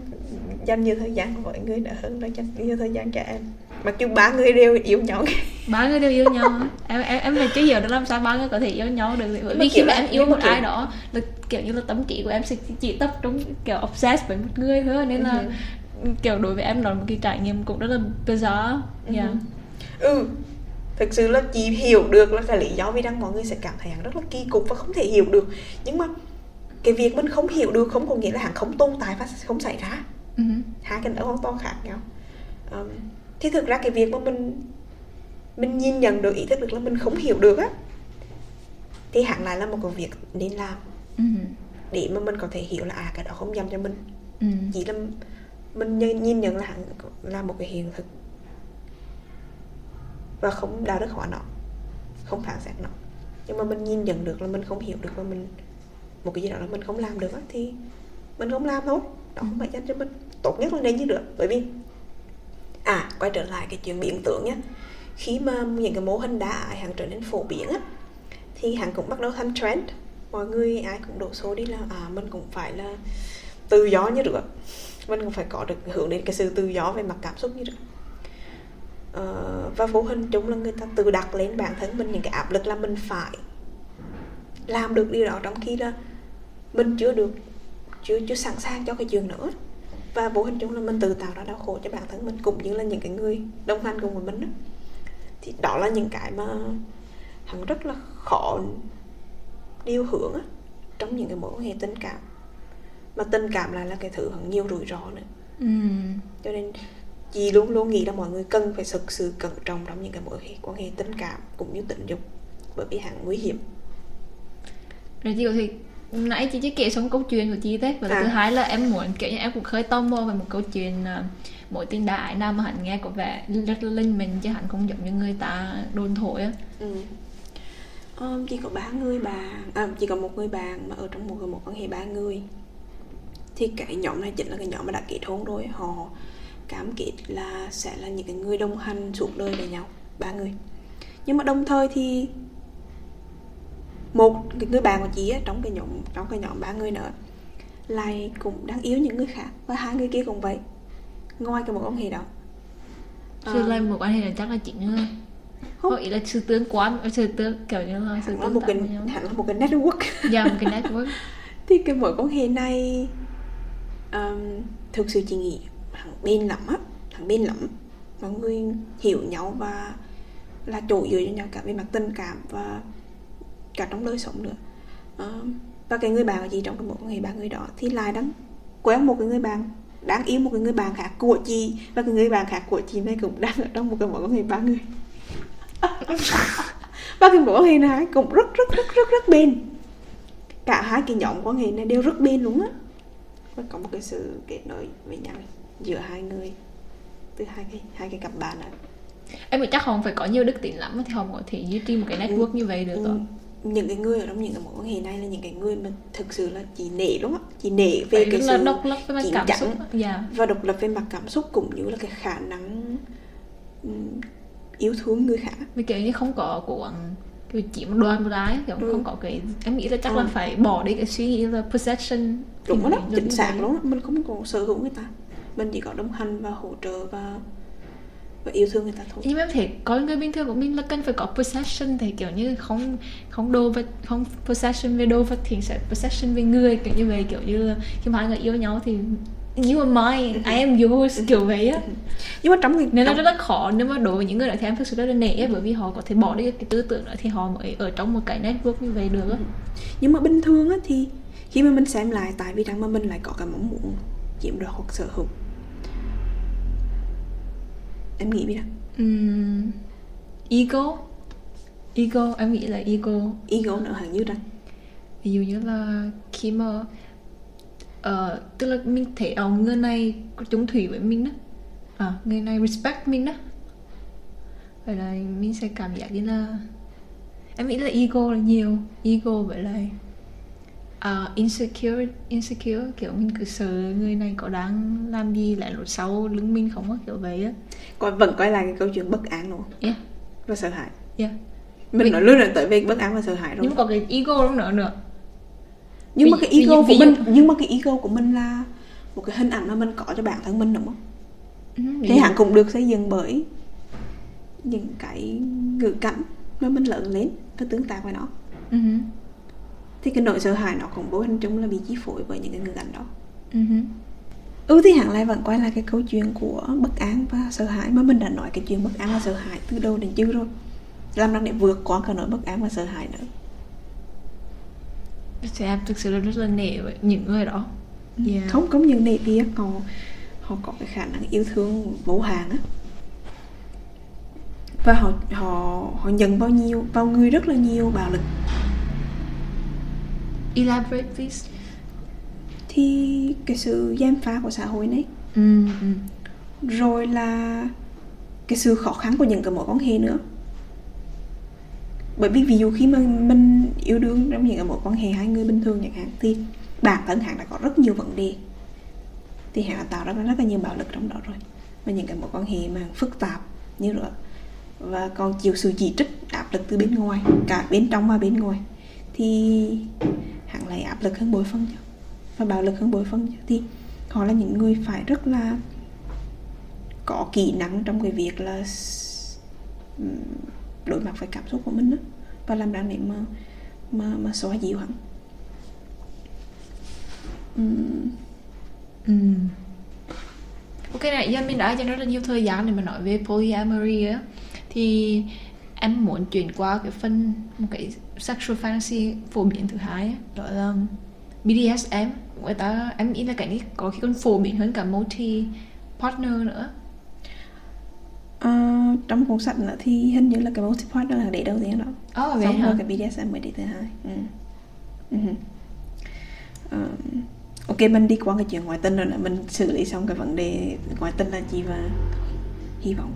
dành nhiều thời gian với người đã hơn là dành nhiều thời gian cho em. Mặc dù ba người đều yêu nhau. Ba người đều yêu nhau. Em em em là chưa hiểu được làm sao ba người có thể yêu nhau được. Bởi vì khi mà em yêu một kiểu- ai đó là kiểu như là tâm trí của em sẽ chỉ tập trung kiểu obsessed với một người thôi. Nên là kiểu đối với em là một cái trải nghiệm cũng rất là bizarre. Yeah. ừ. Thực sự là chị hiểu được là cái lý do vì rằng mọi người sẽ cảm thấy hắn rất là kỳ cục và không thể hiểu được. Nhưng mà cái việc mình không hiểu được không có nghĩa là hắn không tồn tại và không xảy ra Ừ. hai cái đó hoàn toàn khác nhau. Um, thì thực ra cái việc mà mình mình nhìn nhận được ý thức được là mình không hiểu được á thì hẳn lại là một cái việc nên làm. Ừ. để mà mình có thể hiểu là à cái đó không dành cho mình. Ừ. chỉ là mình nhìn nhận là là một cái hiện thực. Và không đạo đức hóa nó không phản xét nó. Nhưng mà mình nhìn nhận được là mình không hiểu được và mình một cái gì đó là mình không làm được á, thì mình không làm thôi. Đó không phải dành cho mình tốt nhất là nên như được. Bởi vì à quay trở lại cái chuyện biến tượng nhé khi mà những cái mô hình đá ải hàng trở nên phổ biến á thì hàng cũng bắt đầu thành trend. Mọi người ai cũng đổ số đi là à mình cũng phải là tự do như được mình cũng phải có được hưởng đến cái sự tự do về mặt cảm xúc như được. À, và vô hình chung là người ta tự đặt lên bản thân mình những cái áp lực là mình phải làm được điều đó trong khi là mình chưa được chưa chưa sẵn sàng cho cái chuyện nữa và vô hình chung là mình tự tạo ra đau khổ cho bản thân mình cũng như là những cái người đồng hành cùng với mình đó. thì đó là những cái mà hắn rất là khó điều hướng á, trong những cái mối quan hệ tình cảm mà tình cảm lại là cái thứ hắn nhiều rủi ro nữa Ừ. cho nên chị luôn luôn nghĩ là mọi người cần phải thực sự cẩn trọng trong những cái mối quan hệ tình cảm cũng như tình dục bởi vì hắn nguy hiểm rồi chị có thể nãy chị chỉ kể xong câu chuyện của chị thế và À. thứ hai là em muốn kiểu như em cũng khơi tò mò về một câu chuyện uh, mối tình đại nào mà hạnh nghe có vẻ rất là linh mình chứ hạnh không giống như người ta đồn thổi á ừ. Ờ, chỉ có ba người bạn à, chỉ có một người bạn mà ở trong một một quan hệ ba người thì cái nhóm này chính là cái nhóm mà đã kết hôn rồi họ cam kết là sẽ là những cái người đồng hành suốt đời với nhau ba người nhưng mà đồng thời thì một cái người bạn của chị á, trong cái nhóm trong cái nhóm ba người nữa lại cũng đang yêu những người khác và hai người kia cũng vậy ngoài cái mối quan hệ đó. Chứ là một quan hệ là chắc là chỉ như Không. không ý là sự tương quan sự tương kiểu như là sự tương một cái hẳn là một cái network. Dạ một cái network. Thì cái mối quan hệ này um, thực sự chị nghĩ hẳn bên lắm á hẳn bên lắm. Mọi người hiểu nhau và là chỗ dựa cho nhau cả về mặt tình cảm và cả trong đời sống nữa. Um, và cái người bạn của chị trong quan hệ ba người đó thì lại đang quen một cái người bạn đang yêu một cái người bạn khác của chị và cái người bạn khác của chị này cũng đang ở trong một cái mối quan hệ ba người. Và cái mối quan hệ này cũng rất rất rất rất rất bền. Cả hai cái nhóm quan hệ này đều rất bền luôn á. Và có một cái sự kết nối với nhau giữa hai người từ hai cái hai cái cặp bạn này em nghĩ chắc không phải có nhiều đức tính lắm thì họ có thể duy trì một cái network như vậy được Ừ, rồi những cái người ở trong những cái mối quan hệ này là những cái người mà thực sự là chị nể đúng không chị nể về phải cái sự độc lập với mặt cảm chắn xúc dạ và độc lập về mặt cảm xúc cũng như là cái khả năng yêu thương người khác vì kiểu như không có gắng kiểu chỉ một đoàn một ái kiểu Ừ. không có cái em nghĩ là chắc Ừ. là phải bỏ đi cái suy nghĩ là possession đúng đó chính xác vậy. luôn mình không có sở hữu người ta mình chỉ có đồng hành và hỗ trợ và và yêu thương người ta thôi. Nhưng mà em thấy có người bình thường của mình là cần phải có possession thì kiểu như không không đồ vật không possession về đồ vật thì sẽ possession về người kiểu như vậy kiểu như là khi mà hai người yêu nhau thì you are mine I am yours kiểu vậy á. Nhưng mà trong cái nên là trong- rất là khó nếu mà đối với những người đó thì em thực sự rất là nể bởi vì họ có thể bỏ đi cái tư tưởng đó thì họ mới ở trong một cái network như vậy được á. Nhưng mà bình thường á thì khi mà mình xem lại tại vì rằng mà mình lại có cái mong muốn chiếm đoạt hoặc sở hữu em nghĩ biết không ego. Ego em nghĩ là ego. Ego nữa hẳn như rằng ví dụ như là khi mà ờ, tức là mình thấy ờ, người này chung thủy với mình đó. À, người này respect mình đó. Vậy là mình sẽ cảm giác như là em nghĩ là ego là nhiều. Ego vậy là uh, insecure insecure kiểu mình cứ sợ người này có đang làm gì lại lột sau lưng mình không có kiểu vậy á. Coi vẫn quay lại cái câu chuyện bất an luôn. Yeah. Và sợ hãi. Yeah. Mình Vì- nói luôn là tới về bất an và sợ hãi rồi nhưng mà có cái ego đó nữa nữa. Nhưng mà Ví- cái ego dụ- của dụ- mình nhưng mà cái ego của mình là một cái hình ảnh mà mình có cho bản thân mình đúng không? Ừ, thì hẳn cũng được xây dựng bởi những cái ngữ cảnh mà mình lớn lên và tương tác với nó. Hứ, thì cái nỗi sợ hãi nó cũng vô hình chung là bị chi phối bởi những cái ngữ cảnh đó. Ừ hứ. ừ thì hẳn lại vẫn quay lại cái câu chuyện của bất an và sợ hãi mà mình đã nói cái chuyện bất an và sợ hãi từ đầu đến chưa rồi. Làm năng để vượt qua cả nỗi bất an và sợ hãi nữa thì em thực sự là rất là nể với những người đó. Yeah. không có những nệ tiếc họ họ có cái khả năng yêu thương vô hạn á. Và họ họ họ nhận bao nhiêu bao người rất là nhiều bạo lực elaborate please. Thì cái sự giam phá của xã hội này. Ừ, ừ. rồi là cái sự khó khăn của những cái mối quan hệ nữa. Bởi vì ví dụ khi mà mình yêu đương trong những cái mối quan hệ hai người bình thường chẳng hạn thì bản thân hắn đã có rất nhiều vấn đề. Thì hắn đã tạo ra rất là nhiều bạo lực trong đó rồi. Và những cái mối quan hệ mà phức tạp như rồi và còn chịu sự chỉ trích áp lực từ bên ngoài cả bên trong và bên ngoài. Thì hẳn lại áp lực hơn bội phân chứ. Và bạo lực hơn bội phân chứ. Thì họ là những người phải rất là có kỹ năng trong cái việc là đối mặt với cảm xúc của mình đó. Và làm ra để mà mà mà xóa dịu hẳn. Ừ. Ok này, giờ mình đã dành rất là nhiều thời gian để mà nói về polyamory á. Thì em muốn chuyển qua cái phần một cái sexual fantasy phổ biến thứ hai á Đó là BDSM Người ta, em nghĩ là cái này có khi còn phổ biến hơn cả multi partner nữa ờ, trong cuốn sách nữa thì hình như là cái multi partner là để đầu tiên đó Ồ vậy xong hả? rồi cái BDSM mới để thứ hai ừ. Ừ. Ờ, ok mình đi qua cái chuyện ngoại tình rồi nè mình xử lý xong cái vấn đề ngoại tình là gì và hy vọng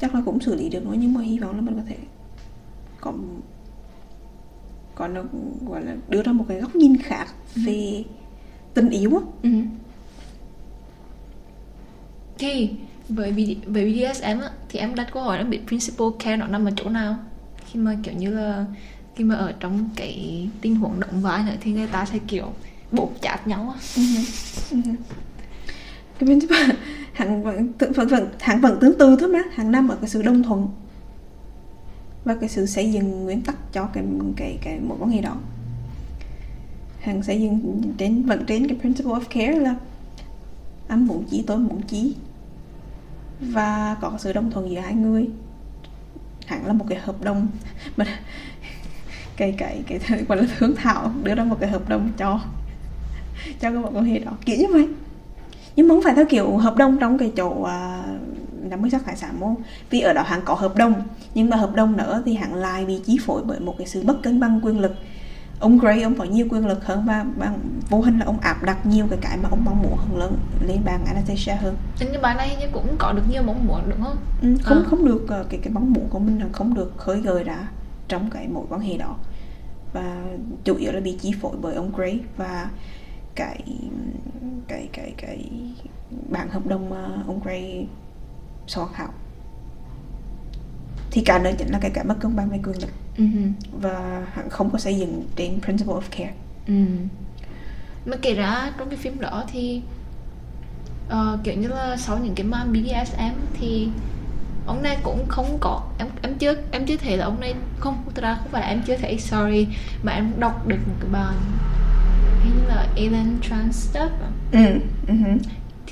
chắc là cũng xử lý được nó nhưng mà hy vọng là mình có thể có còn nó gọi là đưa ra một cái góc nhìn khác về tình yêu á. Ừ. Thì với, với BDSM á, thì em đặt câu hỏi là biết principal care nó nằm ở chỗ nào? Khi mà kiểu như là khi mà ở trong cái tình huống động vai nữa thì người ta sẽ kiểu bột chát nhau á. Cái bên thứ hắn vẫn vẫn vẫn hắn vẫn tương tự thôi mà hàng năm ở cái sự đồng thuận và cái sự xây dựng nguyên tắc cho cái cái cái mối quan hệ đó. Hằng xây dựng đến vẫn đến cái principle of care là anh muốn chí tôi muốn chí và có sự đồng thuận giữa hai người. Hẳn là một cái hợp đồng. Mà cái cái cái gọi là thương thảo đưa ra một cái hợp đồng cho cho cái mối quan hệ đó. Kiểu như vậy. Nhưng mà không phải theo kiểu hợp đồng trong cái chỗ uh, năm mươi sắc hải sản môn vì ở đó hắn có hợp đồng nhưng mà hợp đồng nữa thì hắn lại bị chi phối bởi một cái sự bất cân bằng quyền lực. Ông Gray ông có nhiều quyền lực hơn và bằng vô hình là ông áp đặt nhiều cái cái mà ông mong muốn hơn lớn lên bàn Anastasia hơn. Nhưng cái bài này như cũng có được nhiều mong muốn đúng không? Ừ, không À. không được ờ, cái cái mong muốn của mình là không được khơi gợi ra trong cái mối quan hệ đó. Và chủ yếu là bị chi phối bởi ông Gray và cái cái cái cái bản hợp đồng mà ông Gray soạn thảo thì cả nơi chính là cái cái mất cân bằng về quyền lực ừ. và hắn không có xây dựng trên principle of care Ừ. Mà kể ra trong cái phim đó thì ờ, kiểu như là sau những cái màn BDSM thì ông này cũng không có em em chưa em chưa thấy là ông này không thực ra không phải là em chưa thấy sorry mà em đọc được một cái bài hình như là Alien Trans Stuff à? ừ.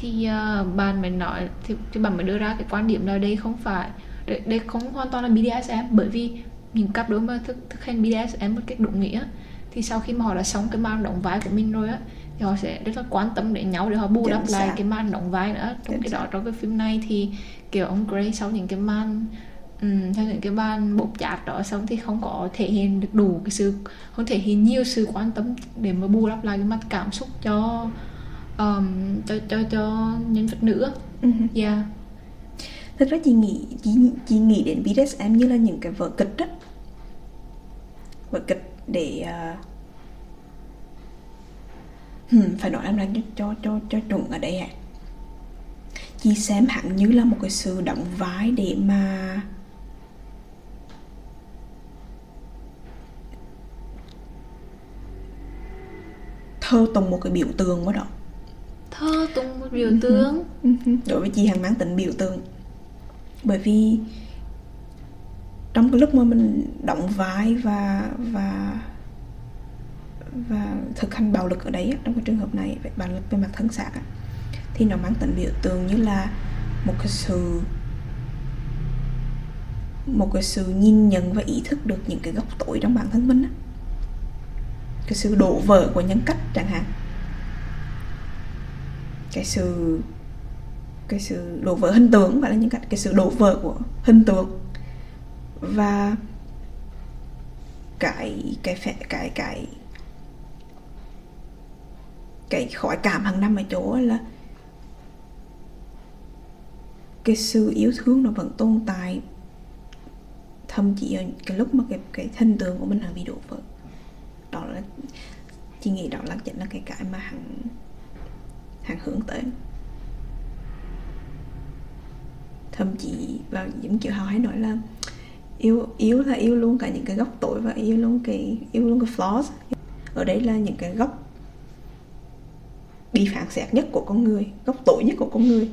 Thì uh, bạn mới nói thì, thì bạn mới đưa ra cái quan điểm là đây không phải đây, đây không hoàn toàn là BDSM bởi vì những cặp đôi mà thực, thực hành BDSM một cách đúng nghĩa thì sau khi mà họ đã xong cái màn đóng vai của mình rồi á thì họ sẽ rất là quan tâm đến nhau để họ bù đắp lại cái màn đóng vai nữa. Trong Chính cái đó xác. trong cái phim này thì kiểu ông Gray sau những cái màn ừ, theo những cái ban bột chát đó xong thì không có thể hiện được đủ cái sự không thể hiện nhiều sự quan tâm để mà bù đắp lại cái mặt cảm xúc cho um, cho cho cho nhân vật nữ Ừ. yeah thực ra chị nghĩ chị, chị nghĩ đến BDSM như là những cái vở kịch đó. Vở kịch để uh, hmm, phải nói làm lại cho cho cho chuẩn ở đây ạ. Chị xem hẳn như là một cái sự đóng vai để mà thơ tùng một cái biểu tượng của đó thơ tung một biểu tượng. Ừ. Đối với chị hằng mang tính biểu tượng. Bởi vì trong cái lúc mà mình đóng vai và và và thực hành bạo lực ở đấy á, trong cái trường hợp này về bạo lực về mặt thân xác á, thì nó mang tính biểu tượng như là một cái sự một cái sự nhìn nhận và ý thức được những cái góc tối trong bản thân mình á. cái sự đổ vỡ của nhân cách chẳng hạn cái sự cái sự đổ vỡ hình tượng và là những cái cái sự đổ vỡ của hình tượng và cái cái phẹ cái cái cái khỏi cảm hàng năm ở chỗ là cái sự yêu thương nó vẫn tồn tại. Thậm chí ở cái lúc mà cái cái thân tượng của mình hàng bị đổ vỡ. Đó là, chị nghĩ đó là chính là cái cái mà hàng hàng hướng tới. Thậm chí và những kiểu hào hãy nói là yêu yêu là yêu luôn cả những cái góc tối và yêu luôn cái, yêu luôn cái flaws. Ở đây là những cái góc bị phản xạ nhất của con người, góc tội nhất của con người.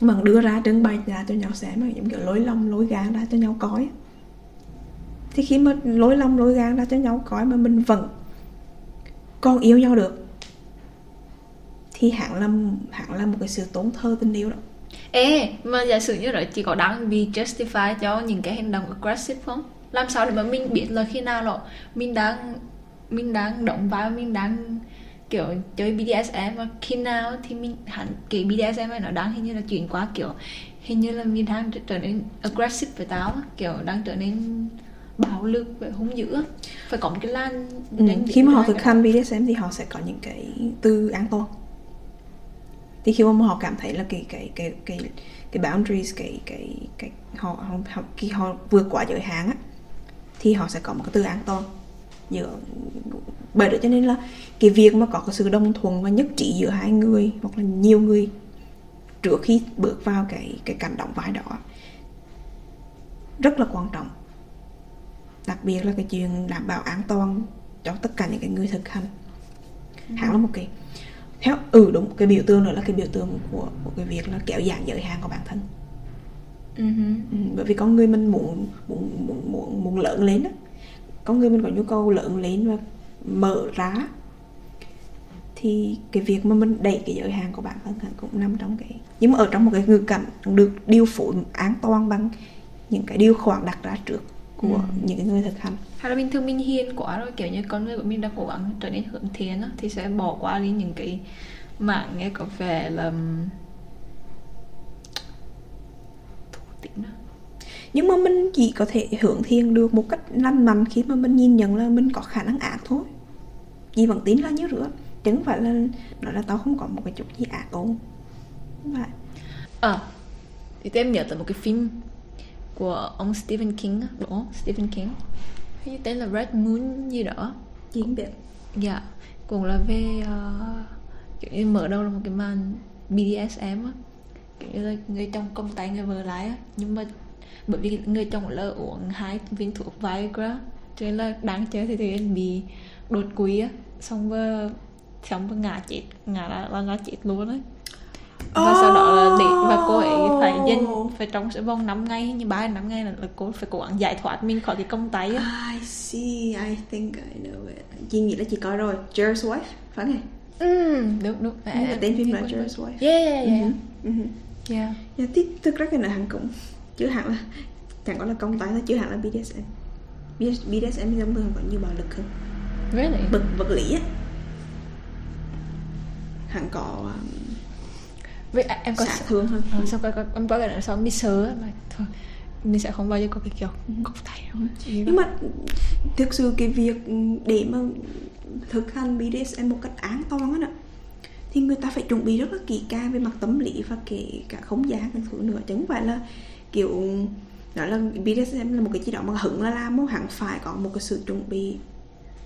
Mà đưa ra trưng bày ra cho nhau xem mà những kiểu lối lòng lối gan ra cho nhau coi. Thì khi mà lối lòng lối gan ra cho nhau coi mà mình vẫn còn yêu nhau được thì hẳn là hẳn là một cái sự tốn thơ tình yêu đó. Ê, mà giả sử như vậy chỉ có đang bị justify cho những cái hành động aggressive không? Làm sao để mà mình biết là khi nào là mình đang mình đang động vào mình đang kiểu chơi BDSM và khi nào thì mình hẳn cái BDSM này nó đang hình như là chuyển qua kiểu hình như là mình đang trở nên aggressive với tao á, kiểu đang trở nên bạo lực và hung dữ phải có một cái lan Ừ, khi mà họ thực hành BDSM thì họ sẽ có những cái từ an toàn thì khi mà họ cảm thấy là cái cái cái cái cái boundaries cái cái cái họ, họ, họ khi họ vượt qua giới hạn á thì họ sẽ có một cái từ an toàn giữa bởi đó cho nên là cái việc mà có cái sự đồng thuận và nhất trí giữa hai người hoặc là nhiều người trước khi bước vào cái cái cảnh động vai đó rất là quan trọng. Đặc biệt là cái chuyện đảm bảo an toàn cho tất cả những cái người thực hành. Hẳn là một cái theo ừ đúng. Cái biểu tượng nữa là cái biểu tượng của, của cái việc là kéo giảm giới hạn của bản thân. Hứ. ừ, bởi vì con người mình muốn muốn muốn muốn, muốn lớn lên á. Con người mình có nhu cầu lớn lên và mở ra thì cái việc mà mình đẩy cái giới hạn của bản thân cũng nằm trong cái nhưng mà ở trong một cái ngữ cảnh được điều phối an toàn bằng những cái điều khoản đặt ra trước của Ừ. những người thực hành. Hay là bình thường mình hiền quá rồi kiểu như con người của mình đang cố gắng trở nên hướng thiện á, thì sẽ bỏ qua đi những cái mạng nghe có vẻ là tính nhưng mà mình chỉ có thể hưởng thiện được một cách lành mạnh khi mà mình nhìn nhận là mình có khả năng ác thôi. Chị vẫn tin là như rửa chứ không phải là nói là tao không có một cái chút gì ác ôn phải. Ờ, thì tụi em nhớ tới một cái phim của ông Stephen King đúng? Stephen King? Như tên là Red Moon gì đó. Chị không biết Dạ, cũng là về uh, kiểu như mở đầu là một cái màn BDSM á. Kiểu như là người chồng công tay người vợ lái á. Nhưng mà bởi vì người chồng là uống hai viên thuốc Viagra cho nên là đáng chơi thì thì bị đột quỵ á. Xong và xong và ngã chết ngã là, là ngã chết luôn á và sau đó là để và cô ấy phải dành phải trong sẽ vòng 5 ngày như ba năm ngày là, là cô phải cố gắng giải thoát mình khỏi cái công tay á. I see I think I know it. Chị nghĩ là chị coi rồi Jer's Wife phải không? Ừ đúng đúng. Nhưng mà tên phim là. Jer's Wife. Yeah yeah yeah. Mhm. yeah. Dạ, thì thực ra cái này hẳn cũng chứ hẳn là chẳng có là công tay thôi chứ hẳn là BDSM BDS- BDSM giống thường có nhiều bạo lực hơn. Really? Vật vật lý á. Hẳn có um, Vậy à, em có xạ thương hơn Ờ, xong coi coi- em có cái sau mi sớ mà thôi mình sẽ không bao giờ có cái kiểu cọc tay đâu. Nhưng mà thực sự cái việc để mà thực hành BDSM một cách an toàn á thì người ta phải chuẩn bị rất là kỹ càng về mặt tâm lý và kể cả không gian các thứ nữa. Chứ không phải là kiểu đó là BDSM là một cái gì đó mà hứng là làm muốn hẳn phải có một cái sự chuẩn bị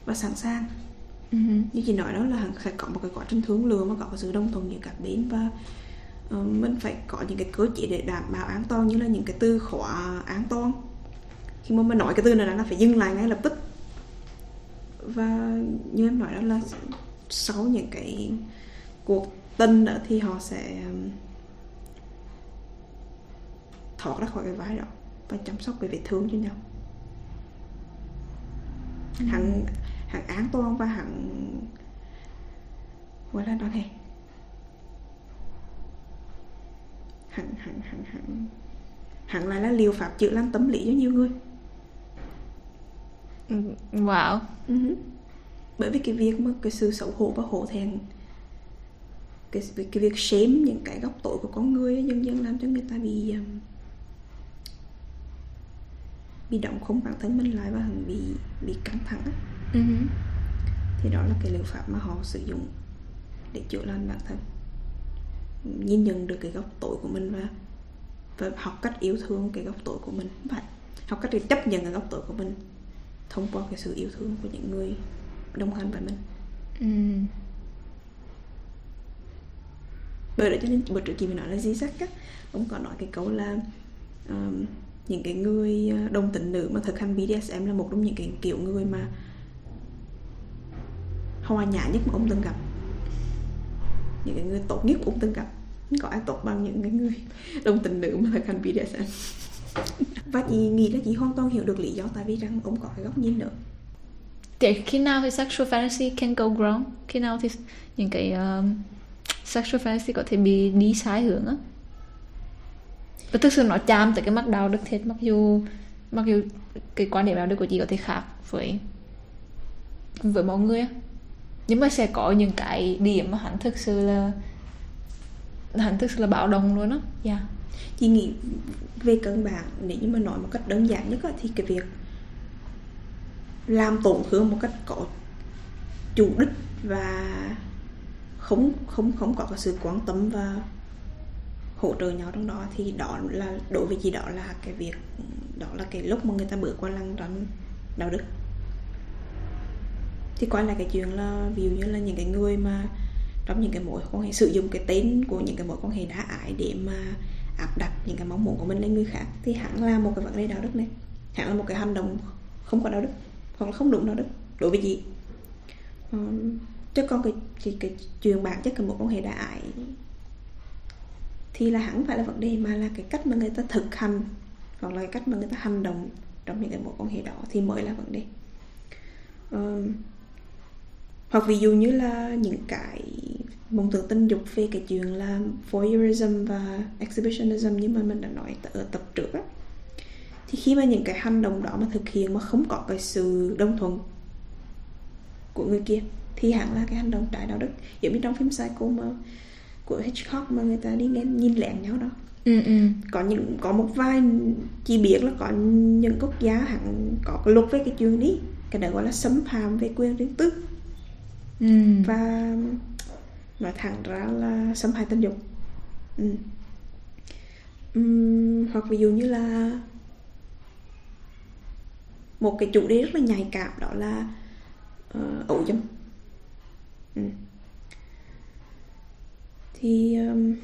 và sẵn sàng. Uh-huh. như chị nói đó là hẳn phải có một cái quá trình thương lượng và có cái sự đồng thuận giữa các bên và mình phải có những cái cơ chế để đảm bảo an toàn như là những cái từ khóa an toàn. Khi mà mình nói cái từ này là phải dừng lại ngay lập tức. Và như em nói đó là sau những cái cuộc tình đó thì họ sẽ thoát ra khỏi cái vai đó và chăm sóc cái vết thương cho nhau. Hẳn hẳn an toàn và hẳn gọi là đó này hẳn hẳn hẳn hẳn. Hẳn là liều pháp chữa lành tâm lý cho nhiều người. Ừ, wow. Uh-huh. bởi vì cái việc mà cái sự xấu hổ và hổ thẹn cái, cái việc xém những cái góc tội của con người dần dần làm cho người ta bị um, bị động không bản thân mình lại và bị bị căng thẳng uh-huh. thì đó là cái liệu pháp mà họ sử dụng để chữa lành bản thân nhìn nhận được cái góc tội của mình và và học cách yêu thương cái góc tội của mình. Phải học cách để chấp nhận cái góc tội của mình thông qua cái sự yêu thương của những người đồng hành với mình. Ừ. bởi vậy cho nên bữa trước chị mình nói là Zizek á ông có nói cái câu là um, những cái người ờ, đồng tính nữ mà thực hành BDSM là một trong những cái kiểu người mà hoa nhã nhất mà ông từng gặp. Những cái người tốt nhất ông từng gặp có ai tốt bằng những cái người đồng tình nữ mà thực hành BDSM và chị nghĩ là chị hoàn toàn hiểu được lý do tại vì rằng ông có cái góc nhìn nữa. Để khi nào thì sexual fantasy can go wrong? Khi nào thì những cái um, sexual fantasy có thể bị đi sai hướng á? Và thực sự nó chạm tới cái mặt đạo đức thiệt mặc dù mặc dù cái quan điểm đạo đức của chị có thể khác với với mọi người á. Nhưng mà sẽ có những cái điểm mà hắn thực sự là thành thực sự là bạo động luôn á dạ yeah. chị nghĩ về cân bản nếu như mà nói một cách đơn giản nhất thì cái việc làm tổn thương một cách có chủ đích và không không không có cái sự quan tâm và hỗ trợ nhau trong đó, thì đó là, đối với chị đó là cái việc, đó là cái lúc mà người ta bước qua lăng ranh đạo đức thì quay lại cái chuyện là, ví dụ như là những cái người mà trong những cái mối quan hệ sử dụng cái tên của những cái mối quan hệ đã ái để mà áp đặt những cái mong muốn của mình lên người khác thì hẳn là một cái vấn đề đạo đức này. Hẳn là một cái hành động không có đạo đức hoặc là không đúng đạo đức đối với gì um, ờ, chứ còn cái, cái, cái chuyện bản chất cái mối quan hệ đã ái thì là hẳn phải là vấn đề mà là cái cách mà người ta thực hành hoặc là cái cách mà người ta hành động trong những cái mối quan hệ đó thì mới là vấn đề. Um, hoặc ví dụ như là những cái mộng tưởng tình dục về cái chuyện là voyeurism và exhibitionism như mà mình đã nói ở tập trước á. Thì khi mà những cái hành động đó mà thực hiện mà không có cái sự đồng thuận của người kia thì hẳn là cái hành động trái đạo đức. Giống như trong phim Psycho mà của Hitchcock mà người ta đi lên nhìn lén nhau đó. Ừ, ừ. có những có một vài chỉ biết là có những quốc gia hẳn có cái luật về cái chuyện đi. Cái đó gọi là xâm phạm về quyền riêng tư ừ. và nói thẳng ra là xâm hại tình dục ừ. Uhm, hoặc ví dụ như là một cái chủ đề rất là nhạy cảm đó là ờ, uh, ẩu dâm ừ. thì um,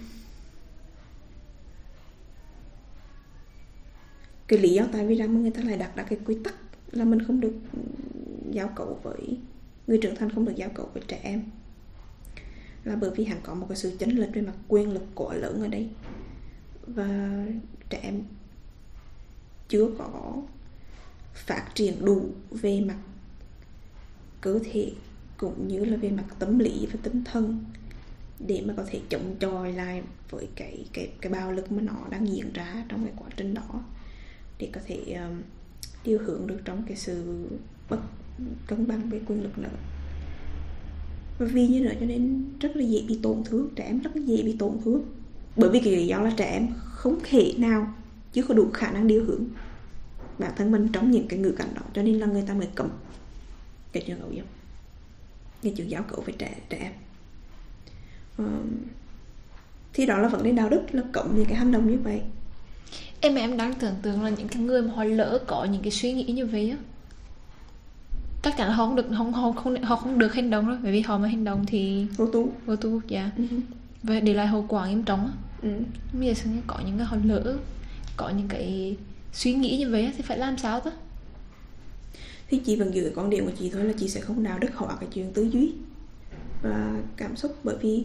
cái lý do tại vì rằng người ta lại đặt ra cái quy tắc là mình không được giao cấu với người trưởng thành không được giao cấu với trẻ em. Là bởi vì hẳn có một cái sự chấn lệch về mặt quyền lực của lớn ở đây. Và trẻ em chưa có phát triển đủ về mặt cơ thể cũng như là về mặt tâm lý và tinh thần để mà có thể chống chọi lại với cái cái cái bạo lực mà nó đang diễn ra trong cái quá trình đó để có thể um, điều hưởng được trong cái sự bất cân bằng về quyền lực nữa. Và vì như vậy cho nên rất là dễ bị tổn thương trẻ em rất dễ bị tổn thương. Bởi vì cái lý do là trẻ em không thể nào chứ có đủ khả năng điều hướng bản thân mình trong những cái ngữ cảnh đó cho nên là người ta mới cấm cái chuyện ấu dâm cái chuyện giáo cấu với trẻ trẻ em. Uh, thì đó là vấn đề đạo đức là cấm những cái hành động như vậy. Em em đang tưởng tượng là những cái người mà họ lỡ có những cái suy nghĩ như vậy á chắc chắn là họ không được họ không không họ không được hành động đâu bởi vì họ mà hành động thì vô tu. vô tu dạ. Uh-huh. và để lại hậu quả nghiêm trọng á. Ừ. bây giờ sinh có những cái họ lỡ có những cái suy nghĩ như vậy thì phải làm sao đó thì chị vẫn giữ quan điểm của chị thôi là chị sẽ không đạo đức hóa cái chuyện tư duy và cảm xúc bởi vì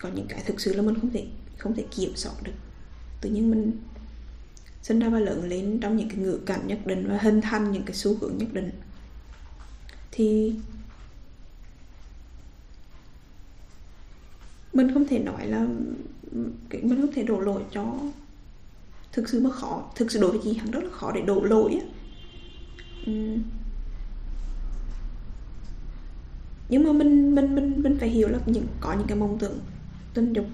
có những cái thực sự là mình không thể không thể kiểm soát được. Tự nhiên mình sinh ra và lớn lên trong những cái ngữ cảnh nhất định và hình thành những cái xu hướng nhất định thì mình không thể nói là mình không thể đổ lỗi cho thực sự mà khó thực sự đối với chị hẳn rất là khó để đổ lỗi á. Nhưng mà mình mình mình mình phải hiểu là những có những cái mong tưởng tình dục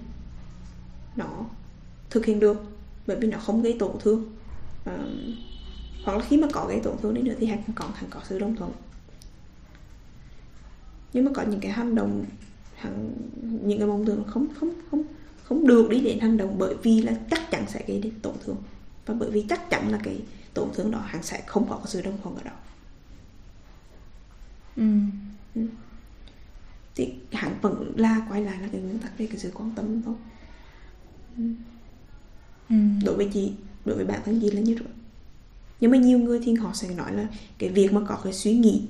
nó thực hiện được bởi vì nó không gây tổn thương. À, hoặc là khi mà có gây tổn thương đi nữa thì hẳn còn hẳn có sự đồng thuận nhưng mà có những cái hành động hẳn những cái mong tưởng không không không không được đi đến hành động bởi vì là chắc chắn sẽ gây đến tổn thương và bởi vì chắc chắn là cái tổn thương đó hắn sẽ không có sự đồng thuận ở đó ừ. Ừ. thì hắn vẫn là quay lại là cái nguyên tắc về cái sự quan tâm thôi ừ. Ừ. đối với chị đối với bản thân chị là như vậy nhưng mà nhiều người thì họ sẽ nói là cái việc mà có cái suy nghĩ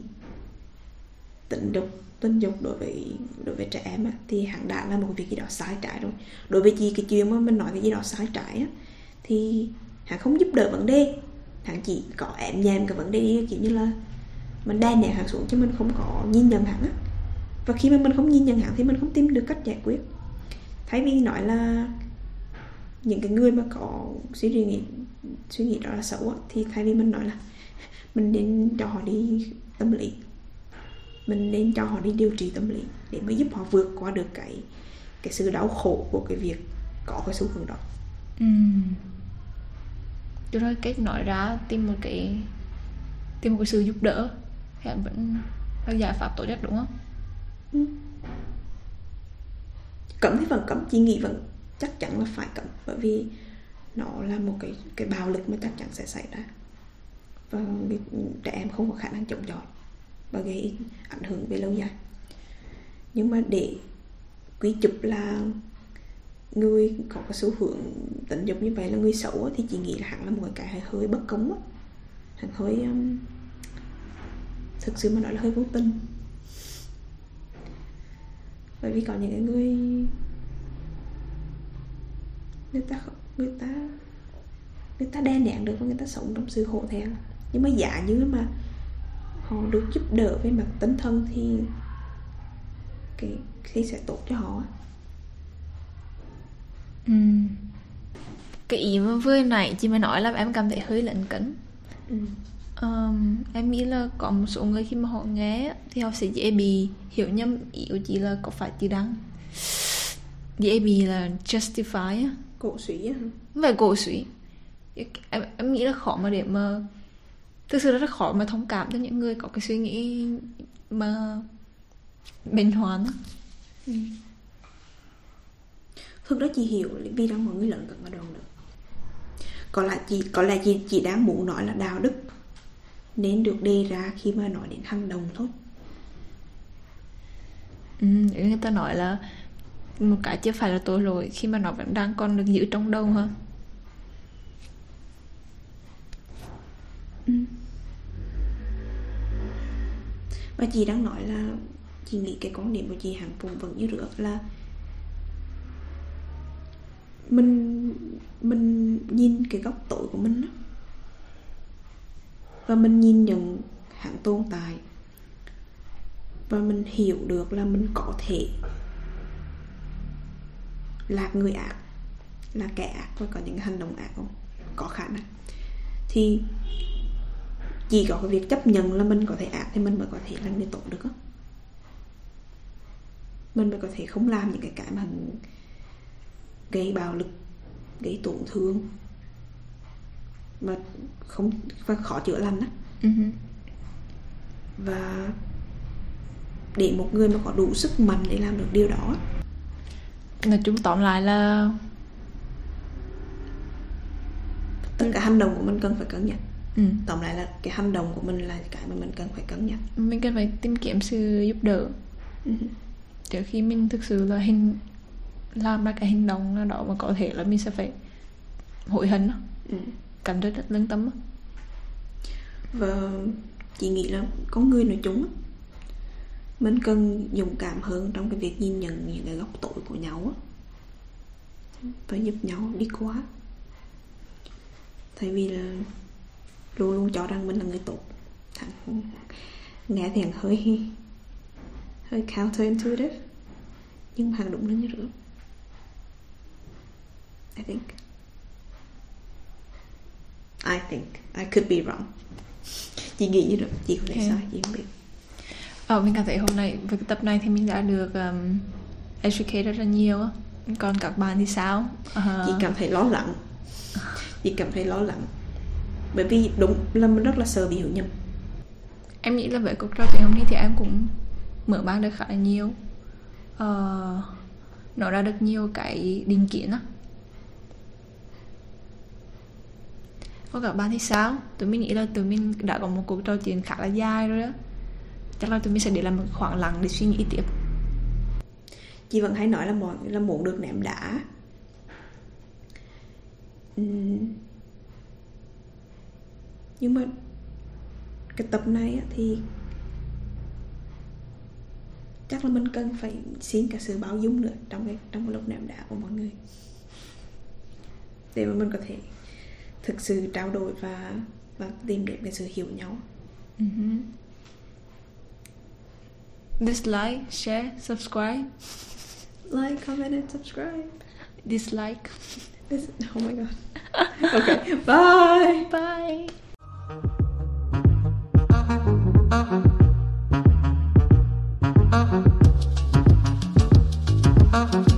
tình dục tình dục đối với đối với trẻ em á, thì hẳn đã là một việc gì đó sai trái rồi. Đối với chị cái chuyện mà mình nói cái gì đó sai trái á, thì hẳn không giúp đỡ vấn đề. Hẳn chỉ có em nhèm cái vấn đề kiểu như là mình đè nhẹ hẳn xuống chứ mình không có nhìn nhận hẳn á. Và khi mà mình không nhìn nhận hẳn thì mình không tìm được cách giải quyết. Thay vì nói là những cái người mà có suy nghĩ suy nghĩ đó là xấu á, thì thay vì mình nói là mình nên cho họ đi tâm lý mình nên cho họ đi điều trị tâm lý để mới giúp họ vượt qua được cái cái sự đau khổ của cái việc có cái xu hướng đó ừ. cho nên cách nói ra tìm một cái tìm một cái sự giúp đỡ thì vẫn là giải pháp tốt nhất đúng không ừ. cấm thì vẫn cấm chị nghĩ vẫn chắc chắn là phải cấm bởi vì nó là một cái cái bạo lực mà chắc chắn sẽ xảy ra và trẻ em không có khả năng chống chọi và gây ảnh hưởng về lâu dài. Nhưng mà để quy chụp là người có cái xu hướng tình dục như vậy là người xấu thì chị nghĩ là hẳn là một cái hơi bất công hẳn hơi um, thực sự mà nói là hơi vô tình. Bởi vì có những cái người người ta người ta người ta đe nén được và người ta sống trong sự hổ thẹn. Nhưng mà giả như mà họ được giúp đỡ về mặt tinh thần thì cái khi sẽ tốt cho họ. Ừ. cái ý mà vừa nãy chị mới nói là em cảm thấy hơi lẫn cấn. Ừ. um, em nghĩ là có một số người khi mà họ nghe thì họ sẽ dễ bị hiểu nhầm ý của chị là có phải chị đang dễ bị là justify cổ suý phải cổ suý. Em, em nghĩ là khó mà để mà thực sự rất khó mà thông cảm cho những người có cái suy nghĩ mà bình hoán ừ. thực ra chị hiểu vì đang mọi người lẫn cận ở đoạn nữa có lẽ chị có lẽ chị chỉ đang muốn nói là đạo đức nên được đề ra khi mà nói đến hành động thôi ừ, người ta nói là một cái chưa phải là tội lỗi khi mà nó vẫn đang còn được giữ trong đầu ha ừ và chị đang nói là chị nghĩ cái quan điểm của chị hẳn cũng vẫn như được là mình mình nhìn cái góc tội của mình đó. và mình nhìn nhận hẳn tồn tại. Và mình hiểu được là mình có thể là người ác, là kẻ ác và có những hành động ác không? Có khả năng. Thì chỉ có cái việc chấp nhận là mình có thể ác thì mình mới có thể là người tốt được đó. mình mới có thể không làm những cái cái mà gây bạo lực gây tổn thương và không và khó chữa lành á uh-huh. và để một người mà có đủ sức mạnh để làm được điều đó nói chung tóm lại là tất cả hành động của mình cần phải cân nhắc ừ. tóm lại là cái hành động của mình là cái mà mình cần phải cân nhắc mình cần phải tìm kiếm sự giúp đỡ Ừ. trước khi mình thực sự là hình làm ra cái hành động nào đó mà có thể là mình sẽ phải hối hận Ừ. cảm thấy rất lương tâm và chị nghĩ là con người nói chung á, mình cần dũng cảm hơn trong cái việc nhìn nhận những cái góc tội của nhau á và giúp nhau đi qua tại vì là luôn luôn cho rằng mình là người tốt. Thằng nghe thì thằng hơi hơi counterintuitive nhưng mà hàng đúng là như rửa I think. I think I could be wrong. Chị nghĩ như được chị không thể Ok. sai chị không biết. Ờ, mình cảm thấy hôm nay với cái tập này thì mình đã được um, educate rất là nhiều. Còn các bạn thì sao? Ờ, chị cảm thấy lo lắng. Chị cảm thấy lo lắng bởi vì đúng là mình rất là sợ bị hiểu nhầm em nghĩ là với cuộc trò chuyện hôm nay thì em cũng mở mang được khá là nhiều. Ờ, nó ra được nhiều cái định kiến á. Còn các bạn thì sao? Tụi mình nghĩ là tụi mình đã có một cuộc trò chuyện khá là dài rồi đó. Chắc là tụi mình sẽ để lại một khoảng lặng để suy nghĩ tiếp. chị vẫn hay nói là mọi là muốn được ném đá Ừm. Nhưng mà cái tập này thì chắc là mình cần phải xin cả sự bao dung nữa trong cái trong cái lúc ném đá của mọi người để mà mình có thể thực sự trao đổi và và tìm đến cái sự hiểu nhau Mhm. Dislike, share, subscribe, like comment and subscribe dislike. This, oh my god okay bye Bye. Uh-uh.